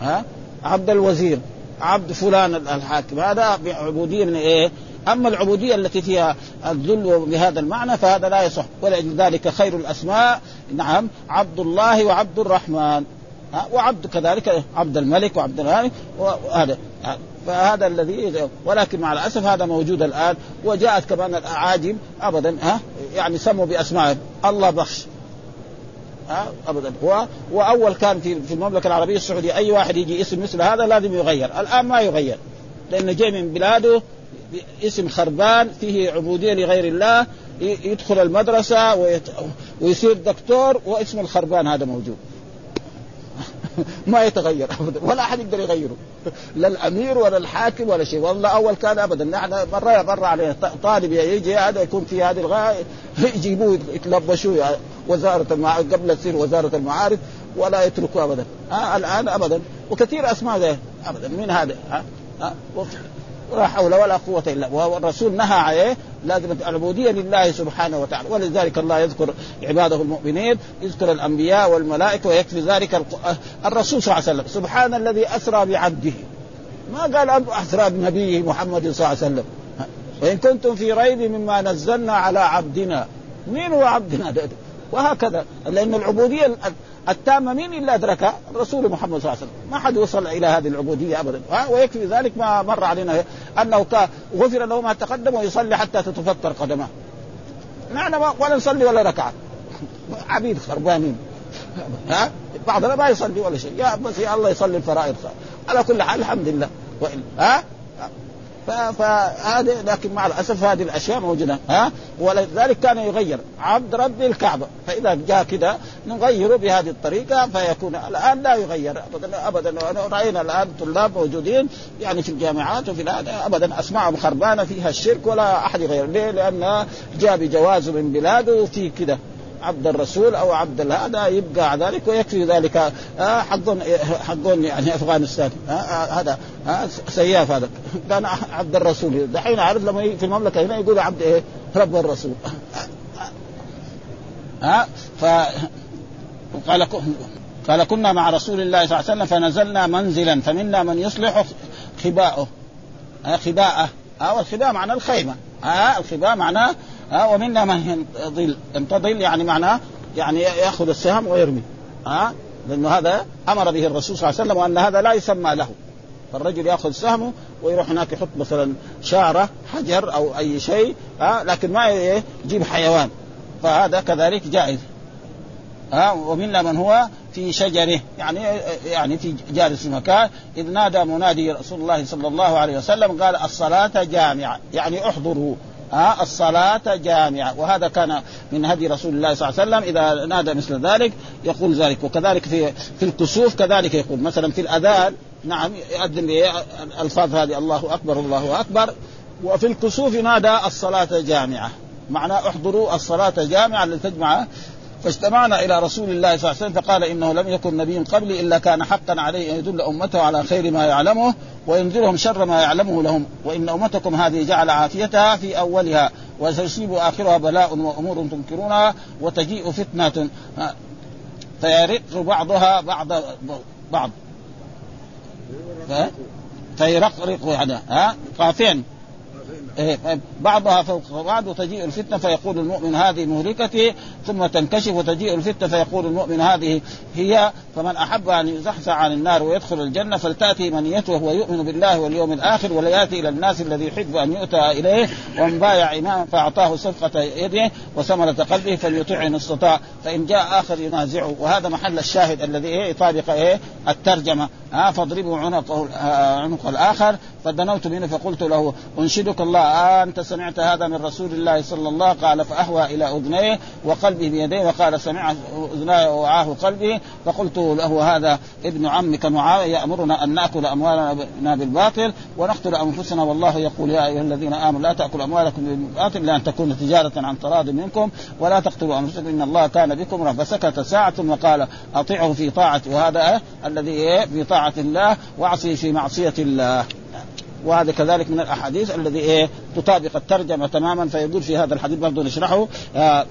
ها عبد الوزير عبد فلان الحاكم. هذا عبودية من إيه؟ أما العبودية التي فيها الذل بهذا المعنى فهذا لا يصح. ولذلك خير الأسماء. نعم عبد الله وعبد الرحمن. وعبد كذلك عبد الملك وعبد الملك وهذا. فهذا الذي ولكن مع الأسف هذا موجود الآن. وجاءت كمان الأعاجم ابدا ها يعني سموا بأسمائهم. الله بخش. ابدا. هو وأول كان في في المملكة العربية السعودية أي واحد يجي اسم مثل هذا لازم يغير. الآن ما يغير لأنه جاي من بلاده اسم خربان فيه عبودية لغير الله يدخل المدرسة ويت... ويصير دكتور واسم الخربان هذا موجود. ما يتغير ابدا ولا أحد يقدر يغيره. لا الأمير ولا الحاكم ولا شيء. والله أول كان ابدا. نحن مره مرة عليه طالب يجي هذا يكون في هذه الغاية يجيبوه يتلبشوه. وزارة المعارف قبل تصير وزارة المعارف ولا يتركوه ابدا. ها الآن ابدا. وكثير أسماء ذي ابدا. من هذا؟ ها؟ ولا حول ولا قوة إلا والرسول نهى عليه لازم العبودية لله سبحانه وتعالى. ولذلك الله يذكر عباده المؤمنين يذكر الأنبياء والملائكة ويكفي ذلك الرسول صلى الله عليه وسلم. سبحان الذي أسرى بعبده. ما قال أسرى بنبيه محمد صلى الله عليه وسلم. وإن كنتم في ريب مما نزلنا على عبدنا. مين هو عبدنا؟ وهكذا. لأن العبودية التامة مين إلا أدركها؟ الرسول محمد صلى الله عليه وسلم. ما حد وصل إلى هذه العبودية أبدا. ويكفي ذلك ما مر علينا أنه غفر له ما تقدم ويصلي حتى تتفطر قدماه. نحن ولا نصلي ولا ركعة. عبيد خربانين ها؟ بعضنا ما يصلي ولا شيء. يا بس يا الله يصلي الفرائض. على كل حال الحمد لله. وإن ها؟ فهذا لكن مع الأسف هذه الأشياء موجودة ها؟ ولذلك كان يغير عبد رب الكعبة. فإذا جاء كذا نغيره بهذه الطريقة فيكون الآن لا يغير ابدا ابدا. رأينا الآن طلاب موجودين يعني في الجامعات وفي هذا ابدا اسمائهم خربانة فيها الشرك ولا أحد يغير. ليه؟ لأن جاء بجوازه من بلاده وفي كذا عبد الرسول أو عبد هذا يبقى ذلك ويكفي ذلك. حق حق يعني أفغانستان. هذا سياف هذا. كان عبد الرسول. دحين عارف لما في المملكة هنا يقول عبد إيه؟ رب الرسول. ها ف قال قال كنا مع رسول الله صلى الله عليه وسلم فنزلنا منزلا فمنا من يصلح خباءه. خباءه والخباء معنى الخيمة. الخباء معناه ها ومنا من ينتظل ينتظل يعني معناه يعني يأخذ السهم ويرمي. ها؟ لأنه هذا أمر به الرسول صلى الله عليه وسلم وأن هذا لا يسمى له. فالرجل يأخذ سهمه ويروح هناك يحط مثلا شعرة حجر أو أي شيء ها؟ لكن ما يجيب حيوان. فهذا كذلك جائز. ها؟ ومنا من هو؟ في شجره. يعني يعني في جالس مكان. إذ نادى منادي رسول الله صلى الله عليه وسلم قال الصلاة جامعة. يعني احضروا. ها الصلاة جامعة. وهذا كان من هدي رسول الله صلى الله عليه وسلم. إذا نادى مثل ذلك يقول ذلك. وكذلك في في الكسوف كذلك يقول. مثلا في الأذان نعم يؤذن الألفاظ هذه. الله أكبر الله أكبر. وفي الكسوف نادى الصلاة جامعة. معناه احضروا الصلاة جامعة لتجمع فاجتمعنا إلى رسول الله صلى الله عليه وسلم فقال إنه لم يكن نبي قبلي إلا كان حقا عليه أن يدل أمته على خير ما يعلمه وينذرهم شر ما يعلمه لهم وإن أمتكم هذه جعل عافيتها في أولها وسيصيب آخرها بلاء وأمور تنكرونها وتجيء فتنة. فيرق بعضها بعض بعض. فيرقرق يعني ها؟ قافين بعضها فوق بعض وتجيء الفتنة فيقول المؤمن هذه مهلكتي ثم تنكشف وتجيء الفتنة فيقول المؤمن هذه هي فمن أحب أن يزحزح عن النار ويدخل الجنة فلتأتي منيته وهو يؤمن بالله واليوم الآخر ولا ياتي إلى الناس الذي يحب أن يؤتى إليه ومن بايع اماما فأعطاه صفقه يده وثمرة قلبه فليطع ان استطاع فإن جاء آخر ينازعه. وهذا محل الشاهد الذي إيه يطابق إيه الترجمة. ها فاضربوا عنقه عنق الآخر فدنوت منه فقلت له أنشدك الله آه أنت سمعت هذا من رسول الله صلى الله قال فأهوى إلى أذنيه وقلبه بيديه وقال سمع أذناي ووعاه قلبي فقلت له هذا ابن عمك معاوية يأمرنا أن نأكل أموالنا بالباطل ونقتل أنفسنا والله يقول يا أيها الذين آمنوا لا تأكلوا أموالكم بالباطل لأن تكون تجارة عن تراض منكم ولا تقتلوا أنفسكم إن الله كان بكم فسكت ساعة ثم قال أطيعه في طاعه وهذا الذي في الله وأعصي في معصية الله. وهذا كذلك من الأحاديث الذي إيه تطابق الترجمة تماما فيقول في هذا الحديث برضه نشرحه. آه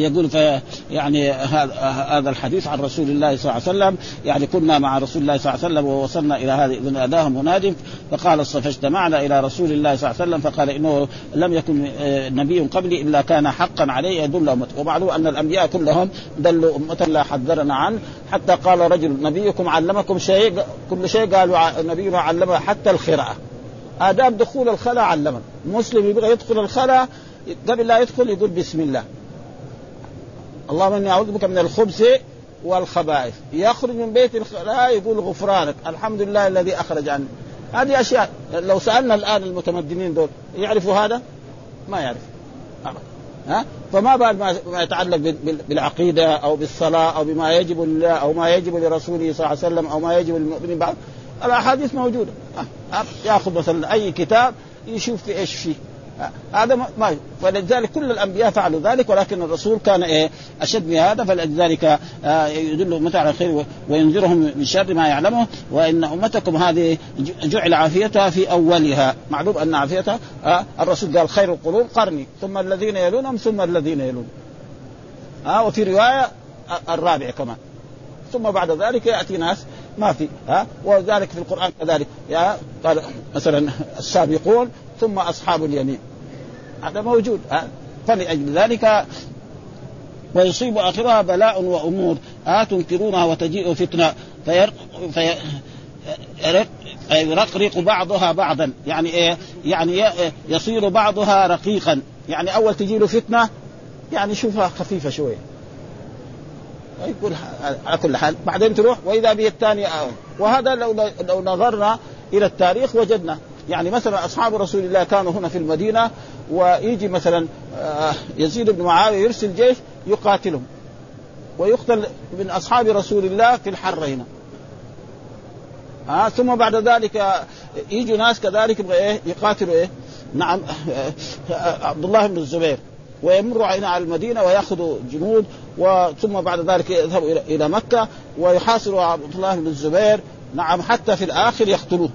يقول في يعني هذا الحديث عن رسول الله صلى الله عليه وسلم يعني كنا مع رسول الله صلى الله عليه وسلم ووصلنا إلى هذه اذ ناداهم مناد فقال فاجتمعنا إلى رسول الله صلى الله عليه وسلم فقال إنه لم يكن آه، نبي قبلي إلا كان حقا عليه يدل امته ومعلوم أن الأنبياء كلهم دلوا امه لا حذرنا عنه حتى قال رجل نبيكم علمكم شيء كل شيء قالوا نبينا علمه حتى القراءه آداب دخول الخلاء علمنا مسلم يبغى يدخل الخلاء قبل لا يدخل يقول بسم الله. اللهم إني أعوذ بك من الخبث والخبائث. يخرج من بيت الخلاء يقول غفرانك. الحمد لله الذي أخرج عني هذه أشياء. لو سألنا الآن المتمدنين دول يعرفوا هذا؟ ما يعرف. ها؟ فما بال ما يتعلق بالعقيدة أو بالصلاة أو بما يجب لله أو ما يجب لرسوله صلى الله عليه وسلم أو ما يجب للمؤمنين. بعد الأحاديث موجودة. يأخذ مثلا أي كتاب يشوف في إيش فيه. هذا ما ولذلك كل الأنبياء فعلوا ذلك ولكن الرسول كان إيه أشد من هذا فلذلك آه يدل متى على الخير وينذرهم من شر ما يعلمه وإن أمتكم هذه جعل عافيتها في أولها. معلوم أن عافيتها آه الرسول قال خير القرون قرني ثم الذين يلونهم ثم الذين يلونهم ها آه وفي رواية الرابع كمان. ثم بعد ذلك يأتي ناس ما في ها وذلك في القرآن كذلك. يا قال مثلا السابقون ثم أصحاب اليمين. هذا موجود. فلأجل ذلك ويصيب آخرها بلاء وأمور. آه تنكرونها وتجيء فتنة. فير في يرقرق بعضها بعضا. يعني إيه؟ يعني يصير بعضها رقيقا. يعني أول تجي له فتنة يعني شوفها خفيفة شوية. يقول على كل حال. بعدين تروح وإذا به الثاني وهذا لو لو نظرنا إلى التاريخ وجدنا. يعني مثلا أصحاب رسول الله كانوا هنا في المدينة ويجي مثلا آه، يزيد بن معاوية يرسل جيش يقاتلهم. ويقتل من أصحاب رسول الله في الحر هنا. آه ثم بعد ذلك يجوا ناس كذلك يبغى إيه؟ يقاتلوا إيه؟ نعم آه، عبد الله بن الزبير. ويمروا على المدينة ويأخذوا جنود وثم بعد ذلك يذهبوا إلى مكة ويحاصروا عبد الله بن الزبير. نعم حتى في الآخر يقتلوه.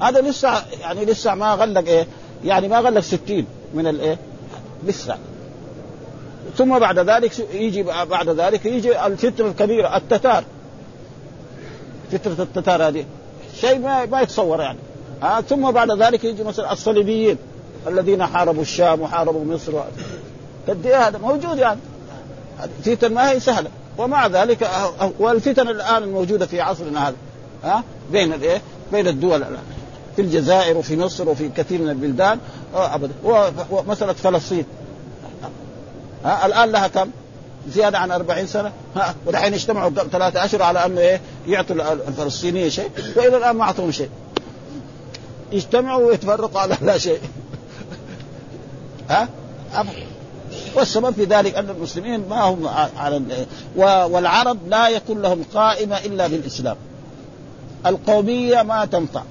هذا لسه يعني لسه ما غلق إيه؟ يعني ما غلق ستين من الايه؟ لسه ثم بعد ذلك يجي بعد ذلك يجي الفتنه الكبيرة التتار. فتنه التتار هذه. شيء ما ما يتصور يعني. آه ثم بعد ذلك يجي مثلا الصليبيين الذين حاربوا الشام وحاربوا مصر قد إيه هذا موجود يعني. فتن ما هي سهلة. ومع ذلك والفتن الآن الموجودة في عصرنا هذا. ها بين الايه؟ بين الدول في الجزائر وفي مصر وفي كثير من البلدان أبدا. ومسألة فلسطين. ها الآن لها كم؟ زيادة عن 40 سنة. ها ودحين اجتمعوا ثلاثة أشهر على أنه إيه يعطوا الفلسطينيين شيء وإلى الآن ما أعطوهم شيء. يجتمعوا ويتفرقوا على لا شيء. ها؟ والسبب في ذلك أن المسلمين ما هم على والعرب لا يكون لهم قائمة إلا بالإسلام. القومية ما تنفع.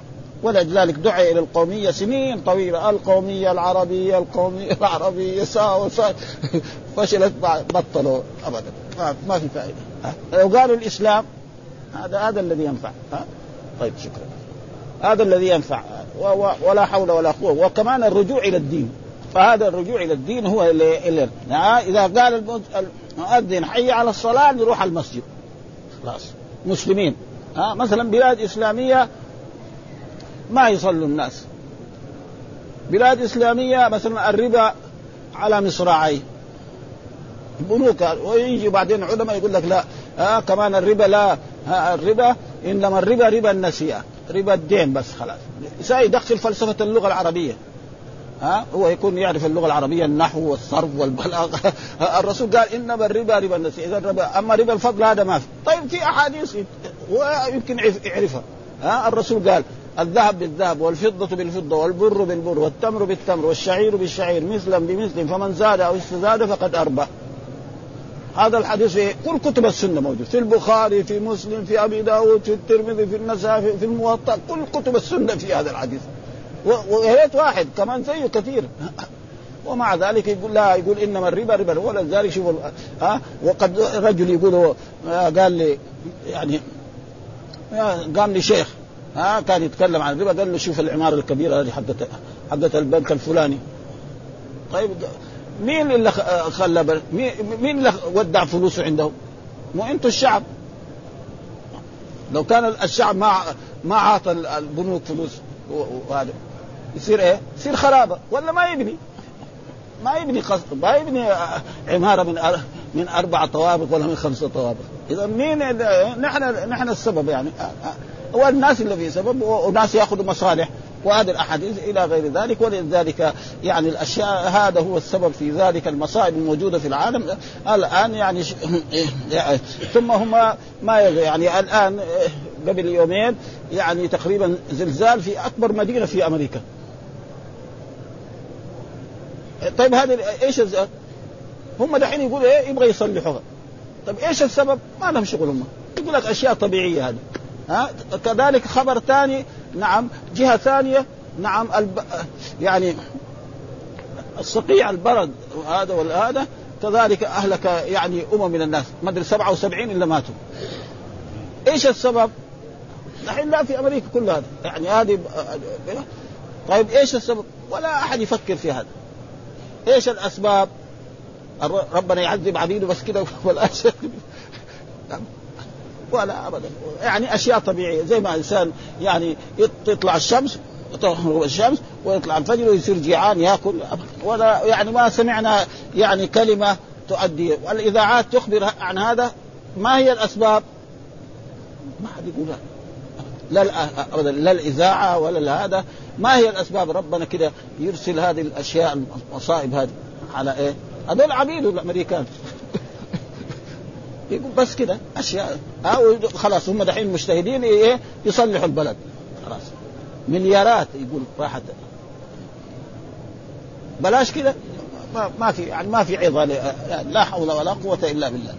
ولذلك دعي إلى القومية سنين طويلة. القومية العربية القومية العربية سا وسا فشلت بطلوا ابدا. ما في فائدة. لو قالوا الإسلام هذا هذا الذي ينفع. ها؟ طيب شكرا. هذا الذي ينفع. ولا حول ولا قوة. وكمان الرجوع إلى الدين. فهذا الرجوع إلى الدين هو اللي إذا قال المؤذن حي على الصلاة نروح المسجد. خلاص. مسلمين. ها؟ مثلا بلاد إسلامية ما يصلوا الناس. بلاد إسلامية مثلا الربا على مصراعي بنوك ويجي بعدين علماء يقول لك لا آه كمان الربا لا آه الربا إنما الربا ربا النسيئة ربا الدين بس خلاص. يدخل فلسفة اللغة العربية. ها هو يكون يعرف اللغة العربية النحو والصرف والبلاغة. الرسول قال إنما الربا ربا النسيئة. إذا الربا أما ربا الفضل هذا ما في. طيب في أحاديث ويمكن يعرفها. ها الرسول قال الذهب بالذهب والفضة بالفضة والبر بالبر والتمر بالتمر والشعير بالشعير مثلا بمثل فمن زاد أو استزاد فقد أربح هذا الحديث في كل كتب السنة موجود. في البخاري في مسلم في أبي داود في الترمذي في النسائي في الموطأ كل كتب السنة في هذا الحديث. ويا ريت واحد كمان زيه كثير. ومع ذلك يقول لا يقول إنما الربا ربا. ولذلك شوفوا ها وقد رجل يقول قال لي يعني قام لي شيخ ها كان يتكلم عن الربا قال له شوف العمارة الكبيرة هذه حقت حقت البنك الفلاني. طيب مين اللي خلى مين اللي ودع فلوسه عندهم؟ مو أنتم الشعب. لو كان الشعب ما ما عاطى البنوك فلوس وهذا يصير إيه؟ يصير خرابة. ولا ما يبني؟ ما يبني قصد ما يبني عمارة من من أربع طوابق ولا من خمسة طوابق. إذا مين نحن نحن السبب يعني. والناس اللي في سبب وناس ياخذوا مصالح وهذه الأحاديث إلى غير ذلك. ولذلك يعني الأشياء هذا هو السبب في ذلك المصائب الموجودة في العالم الآن. يعني ثم هم ما يعني الآن قبل يومين يعني تقريبا زلزال في أكبر مدينة في أمريكا. طيب هذا إيش هم دحين يقولوا إيه يبغى يصلحوها. طيب إيش السبب؟ ما لهم شغل هم. يقول لك أشياء طبيعية هذه. ها كذلك خبر ثاني نعم جهة ثانية نعم الب... يعني الصقيع البرد وهذا وهذا كذلك أهلك يعني أمم من الناس ما أدري 77 إلا ماتوا إيش السبب؟ الحين لا في أمريكا كل هذا يعني هذه طيب إيش السبب؟ ولا أحد يفكر في هذا إيش الأسباب؟ ربنا يعذب عبيده بس كده ولا ولا ابدا. يعني أشياء طبيعية. زي ما انسان يعني يطلع الشمس تغرب الشمس ويطلع الفجر ويصير جيعان يأكل. ولا يعني ما سمعنا يعني كلمة تؤدي. والاذاعات تخبر عن هذا ما هي الأسباب؟ ما حد يقول لا. ابدا. لا الإذاعة ولا هذا. ما هي الأسباب؟ ربنا كده يرسل هذه الأشياء المصائب هذه على إيه؟ هذول عبيد الأمريكان. يقول بس كده أشياء. ها خلاص هم دحين مجتهدين إيه يصلحوا البلد. خلاص. مليارات يقول راحت بلاش كده؟ ما, ما في يعني ما في عظة لا حول ولا قوة إلا بالله.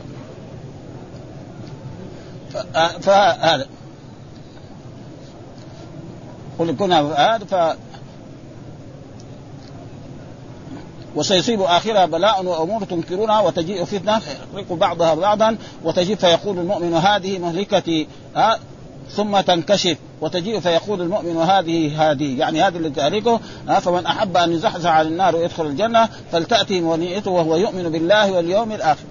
فهذا. قل كنا هذا ف وسيصيب آخرها بلاء وأمور تنكرونها وتجيء فتنة يحرق بعضها بعضا وتجيء فيقول المؤمن هذه مهلكتي ها ثم تنكشف وتجيء فيقول المؤمن هذه هذه يعني هذه اللي تهلكه فمن أحب أن يزحزح عن النار ويدخل الجنة فلتأتي ونيته وهو يؤمن بالله واليوم الآخر.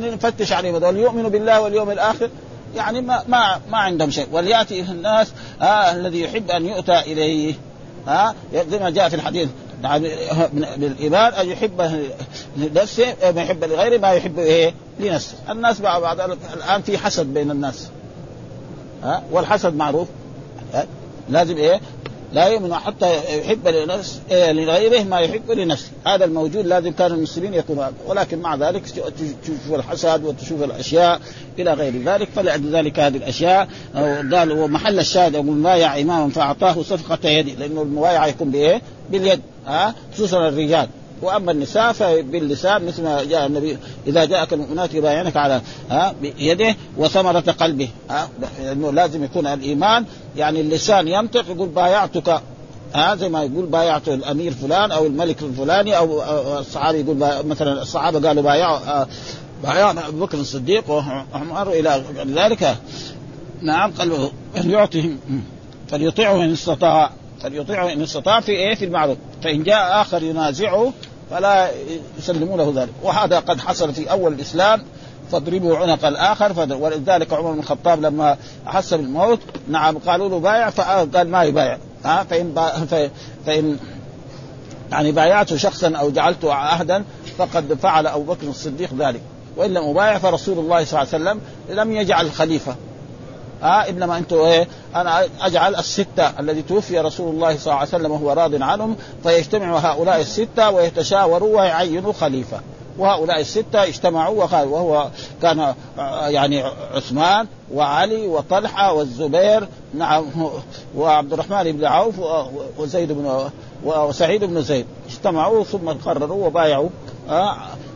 نفتش عليه بدل يؤمن بالله واليوم الآخر يعني ما ما ما عندهم شيء. وليأتي الناس آه الذي يحب أن يؤتى إليه ها زي ما جاء في الحديث نعم بالايمان أن يحب لنفسه ما يحب لغيره ما يحب إيه؟ لنفسه. الناس بعض الآن في حسد بين الناس. ها؟ والحسد معروف. لازم إيه؟ لا يؤمن حتى يحب لنفس إيه لغيره ما يحب لنفسه. هذا الموجود لازم كان المسلمين يكونوا ولكن مع ذلك تشوف الحسد وتشوف الأشياء إلى غير ذلك. فلذلك هذه الأشياء قال ومحل الشاهد يقول بايع إماما فأعطاه صفقة يد لأنه المبايعه يكون بإيه؟ باليد. ها؟ خصوصا الرجال. وأما النساء فباللسان مثل ما جاء النبي إذا جاءك المؤمنات يبايعنك على ها بيده وثمرة قلبه لأنه لازم يكون الإيمان يعني اللسان ينطق يقول بايعتك ها زي ما يقول بايعت الأمير فلان أو الملك الفلاني أو الصحابي يقول مثلا الصحابة قالوا بايعوا بايعنا أبو بكر الصديق وعمر إلى ذلك. نعم قلبه يعطيهم فليطيعه إن استطاع فليطيعه إن استطاع في إيه؟ في المعروف. فإن جاء آخر ينازعه فلا يسلموا له ذلك. وهذا قد حصل في أول الإسلام فاضربوا عنق الآخر ولذلك عمر بن الخطاب لما احس بالموت نعم قالوا له بايع فقال ما يبايع ها فإن با فإن يعني بايعت شخصا أو جعلت عهدا فقد فعل أبو بكر الصديق ذلك. وإن لم أبايع فرسول الله صلى الله عليه وسلم لم يجعل خليفة. ها إنما أنتم إيه أنا أجعل الستة الذي توفي رسول الله صلى الله عليه وسلم وهو راض عنهم فيجتمع هؤلاء الستة ويتشاوروا ويعينوا خليفة. وهؤلاء الستة اجتمعوا وهو كان يعني عثمان وعلي وطلحة والزبير نعم وعبد الرحمن بن عوف وزيد بن وسعيد بن زيد. اجتمعوا ثم قرروا وبايعوا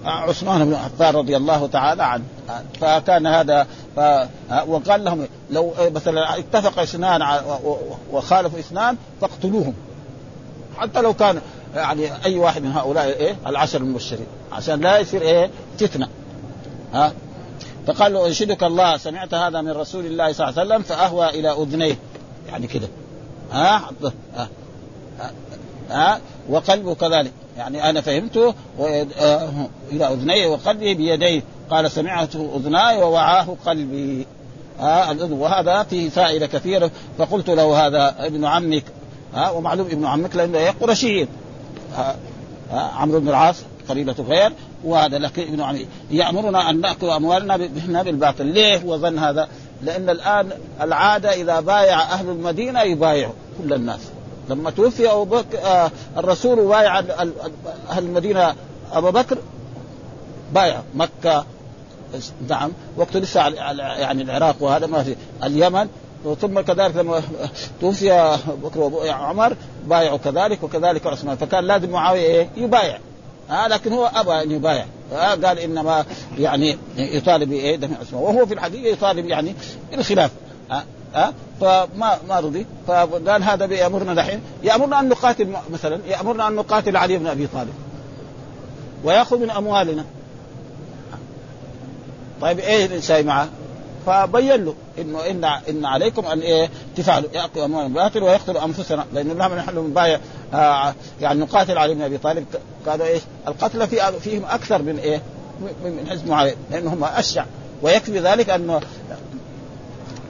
عثمان بن عفان رضي الله تعالى عنه. فكان هذا ف... وقال لهم لو مثلا اتفق اثنان وخالفوا اثنان فاقتلوهم. حتى لو كان يعني أي واحد من هؤلاء إيه؟ العشر المبشرين. عشان لا يصير إيه؟ فتنة. ها؟ فقال له أنشدك الله سمعت هذا من رسول الله صلى الله عليه وسلم فأهوى إلى أذنيه. يعني كده. ها ها, ها, ها؟ وقلبه كذلك. يعني أنا فهمته إلى اذنيه وقلبه بيديه. قال سمعته أذناي ووعاه قلبي. الأذن وهذا فيه فائده كثيره فقلت له هذا ابن عمك. ها ومعلوم ابن عمك لأنه قرشيين عمرو بن العاص قبيلة غير وهذا لكن ابن عمي. يأمرنا أن نأكل أموالنا بالباطل. ليه هو ظن هذا؟ لأن الآن العادة إذا بايع أهل المدينة يبايعوا كل الناس. لما توفي أبو بكر آه الرسول بايع أهل المدينة أبو بكر بايع مكة. نعم وقت لسه يعني العراق وهذا ما في. اليمن ثم كذلك لما توفي بكر وعمر بايعوا كذلك وكذلك عثمان. فكان لازم معاوية إيه؟ يبايع. آه لكن هو أبى أن يبايع. آه قال إنما يعني يطالب بإيه؟ دم عثمان. وهو في الحقيقة يطالب يعني بالخلاف. آه آه فما ما رضي. فقال هذا بيامرنا دحين. يأمرنا أن نقاتل مثلا. يأمرنا أن نقاتل علي بن أبي طالب. ويأخذ من أموالنا. طيب إيه الإنسان معه؟ فبين له إنه ان إن عليكم أن إيه؟ تفعلوا. ياكلوا اموال الباطل ويقتلوا أنفسنا. لأنه لما نحن نبايع آه يعني نقاتل علي بن أبي طالب. قالوا إيش؟ القتلى في فيهم أكثر من إيه؟ من حزب معاويه لأنهم أشجع. ويكفي ذلك أنه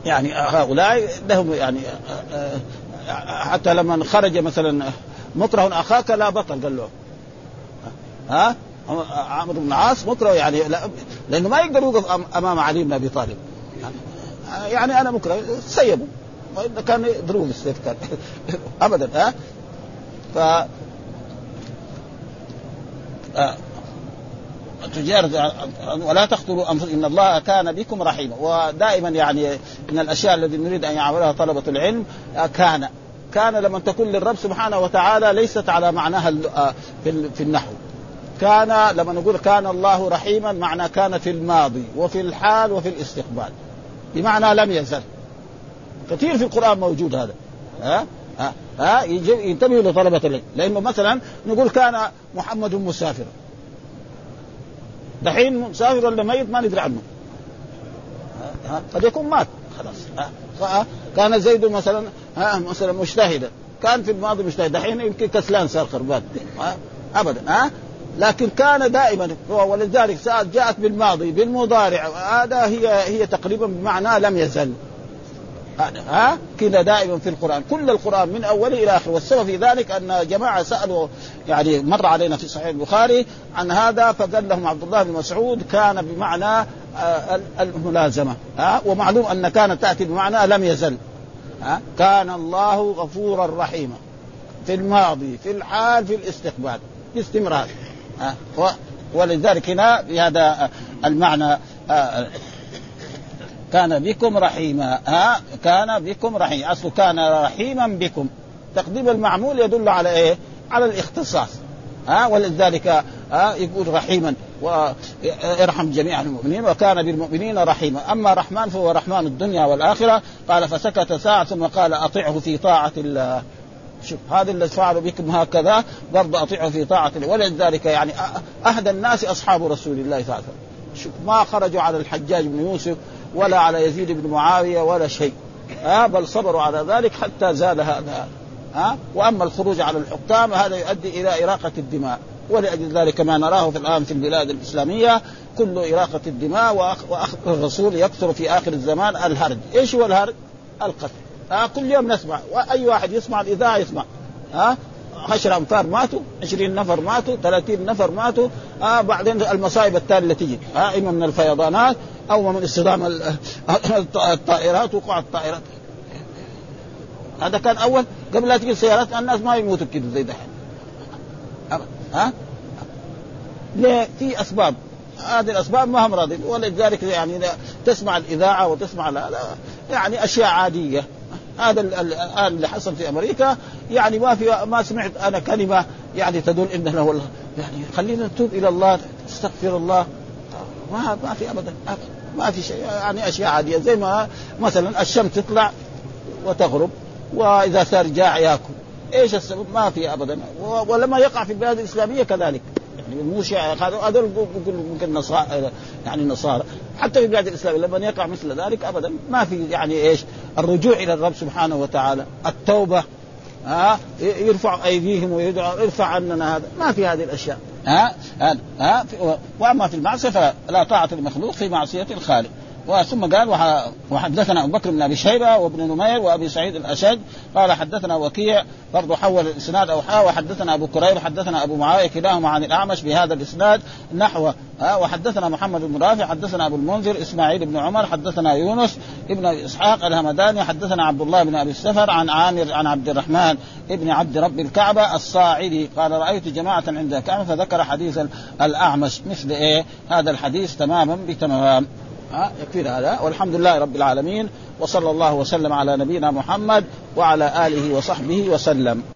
يعني هؤلاء لهم يعني آه حتى لما خرج مثلا مكره أخاك لا بطل قال له. ها؟ عمرو بن العاص مكره يعني لأنه ما يقدر يوقف أمام علي بن أبي طالب. يعني أنا مكره سيبوا والا كان يضربوا بالسيف كان. ابدا ها؟ ف تجارة ولا تقتلوا انفسكم إن الله كان بكم رحيما. ودائما يعني من الأشياء التي نريد أن يعملها طلبة العلم كان. كان لما تكون للرب سبحانه وتعالى ليست على معناها في النحو. كان لما نقول كان الله رحيما معنى كان في الماضي وفي الحال وفي الاستقبال. بمعنى لم يزل. كثير في القرآن موجود هذا. ها؟ ها, ها؟ ينتبهوا لطلبة العلم. لأنه مثلا نقول كان محمد مسافرا. دحين مسافر ولا ميت ما ندري عنه. قد يكون مات. خلاص. ها كان زيد مثلا ها مثلا مجتهدا. كان في الماضي مجتهد. دحين يمكن كسلان صار خربان. ابدا. ها لكن كان دائما ولذلك ساعات جاءت بالماضي بالمضارع. هذا هي هي تقريبا بمعنى لم يزل. ها؟ كذا دائما في القرآن. كل القرآن من اوله إلى اخره والسبب في ذلك أن جماعة سألوا يعني مر علينا في صحيح البخاري عن هذا فقال لهم عبد الله بن مسعود كان بمعنى آه، الملازمة. ها؟ ومعلوم أن كانت تأتي بمعنى لم يزل. ها؟ كان الله غفورا رحيما. في الماضي في الحال في الاستقبال. باستمرار. ها؟ ولذلك هنا بهذا المعنى آه، كان بكم رحيما ها؟ كان بكم رحيم. اصله كان رحيما بكم. تقديم المعمول يدل على إيه؟ على الاختصاص ها؟ ولذلك ها؟ يقول رحيما ويرحم جميع المؤمنين وكان بالمؤمنين رحيما. أما رحمن فهو رحمن الدنيا والآخرة. قال فسكت ساعة ثم قال اطعه في طاعة الله. شوف هذا اللي فعلوا بكم هكذا برضه اطيعوا في طاعة الله. ولذلك يعني أهدى الناس أصحاب رسول الله صلى الله عليه وسلم. شوف ما خرجوا على الحجاج بن يوسف ولا على يزيد بن معاوية ولا شيء. ها بل صبروا على ذلك حتى زال هذا ها؟ وأما الخروج على الحكام هذا يؤدي إلى إراقة الدماء. ولأجل ذلك ما نراه في الآن في البلاد الإسلامية كل إراقة الدماء وأخ الرسول يكثر في آخر الزمان الهرج. إيش هو الهرج؟ القتل. آه كل يوم نسمع وأي واحد يسمع الإذاعة يسمع. ها؟ آه عشر انفار ماتوا 20 نفر ماتوا 30 نفر ماتوا آه بعدين المصائب التالية اللي تجي. آه إما من الفيضانات أو من اصطدام الطائرات وقوع الطائرات. هذا كان أول. قبل لا تجي السيارات الناس ما يموتوا كده زي دحين. ها؟ ليه؟ في أسباب. هذه الأسباب ما هم راضين ولذلك يعني تسمع الإذاعة وتسمع لا لا يعني أشياء عادية. هذا الآن اللي حصل في أمريكا. يعني ما في ما سمعت أنا كلمة يعني تدل إنه له يعني خلينا نتوب إلى الله نستغفر الله. ما ما في ابدا ما في شيء. يعني أشياء عادية زي ما مثلا الشمس تطلع وتغرب وإذا صار جاع ياكل. إيش السبب؟ ما في ابدا. ولما يقع في البلاد الإسلامية كذلك. يعني مو شيء هذول ممكن نصارى يعني النصارى حتى في بلاد الإسلام لما يقع مثل ذلك ابدا ما في يعني إيش الرجوع إلى الرب سبحانه وتعالى التوبة ها يرفع أيديهم ويدعو ارفع عننا هذا. ما في هذه الأشياء. ها ها, ها وأما في المعصية فلا طاعة المخلوق في معصية الخالق. وثم قال وحدثنا أبو بكر بن أبي شيبة وابن نمير وأبي سعيد الاشد قال حدثنا وكيع برضه حول الإسناد أو وحدثنا أبو كريب حدثنا أبو معاوية كلاهما عن الأعمش بهذا الإسناد نحو. ها وحدثنا محمد بن رافع حدثنا أبو المنذر إسماعيل بن عمر حدثنا يونس ابن إسحاق الهمداني حدثنا عبد الله بن أبي السفر عن عامر عن عبد الرحمن ابن عبد رب الكعبة الصاعدي. قال رأيت جماعة عند الكعبه فذكر حديث الأعمش. مثل إيه؟ هذا الحديث تماما بتمام. ها يكفينا هذا. والحمد لله رب العالمين وصلى الله وسلم على نبينا محمد وعلى آله وصحبه وسلم.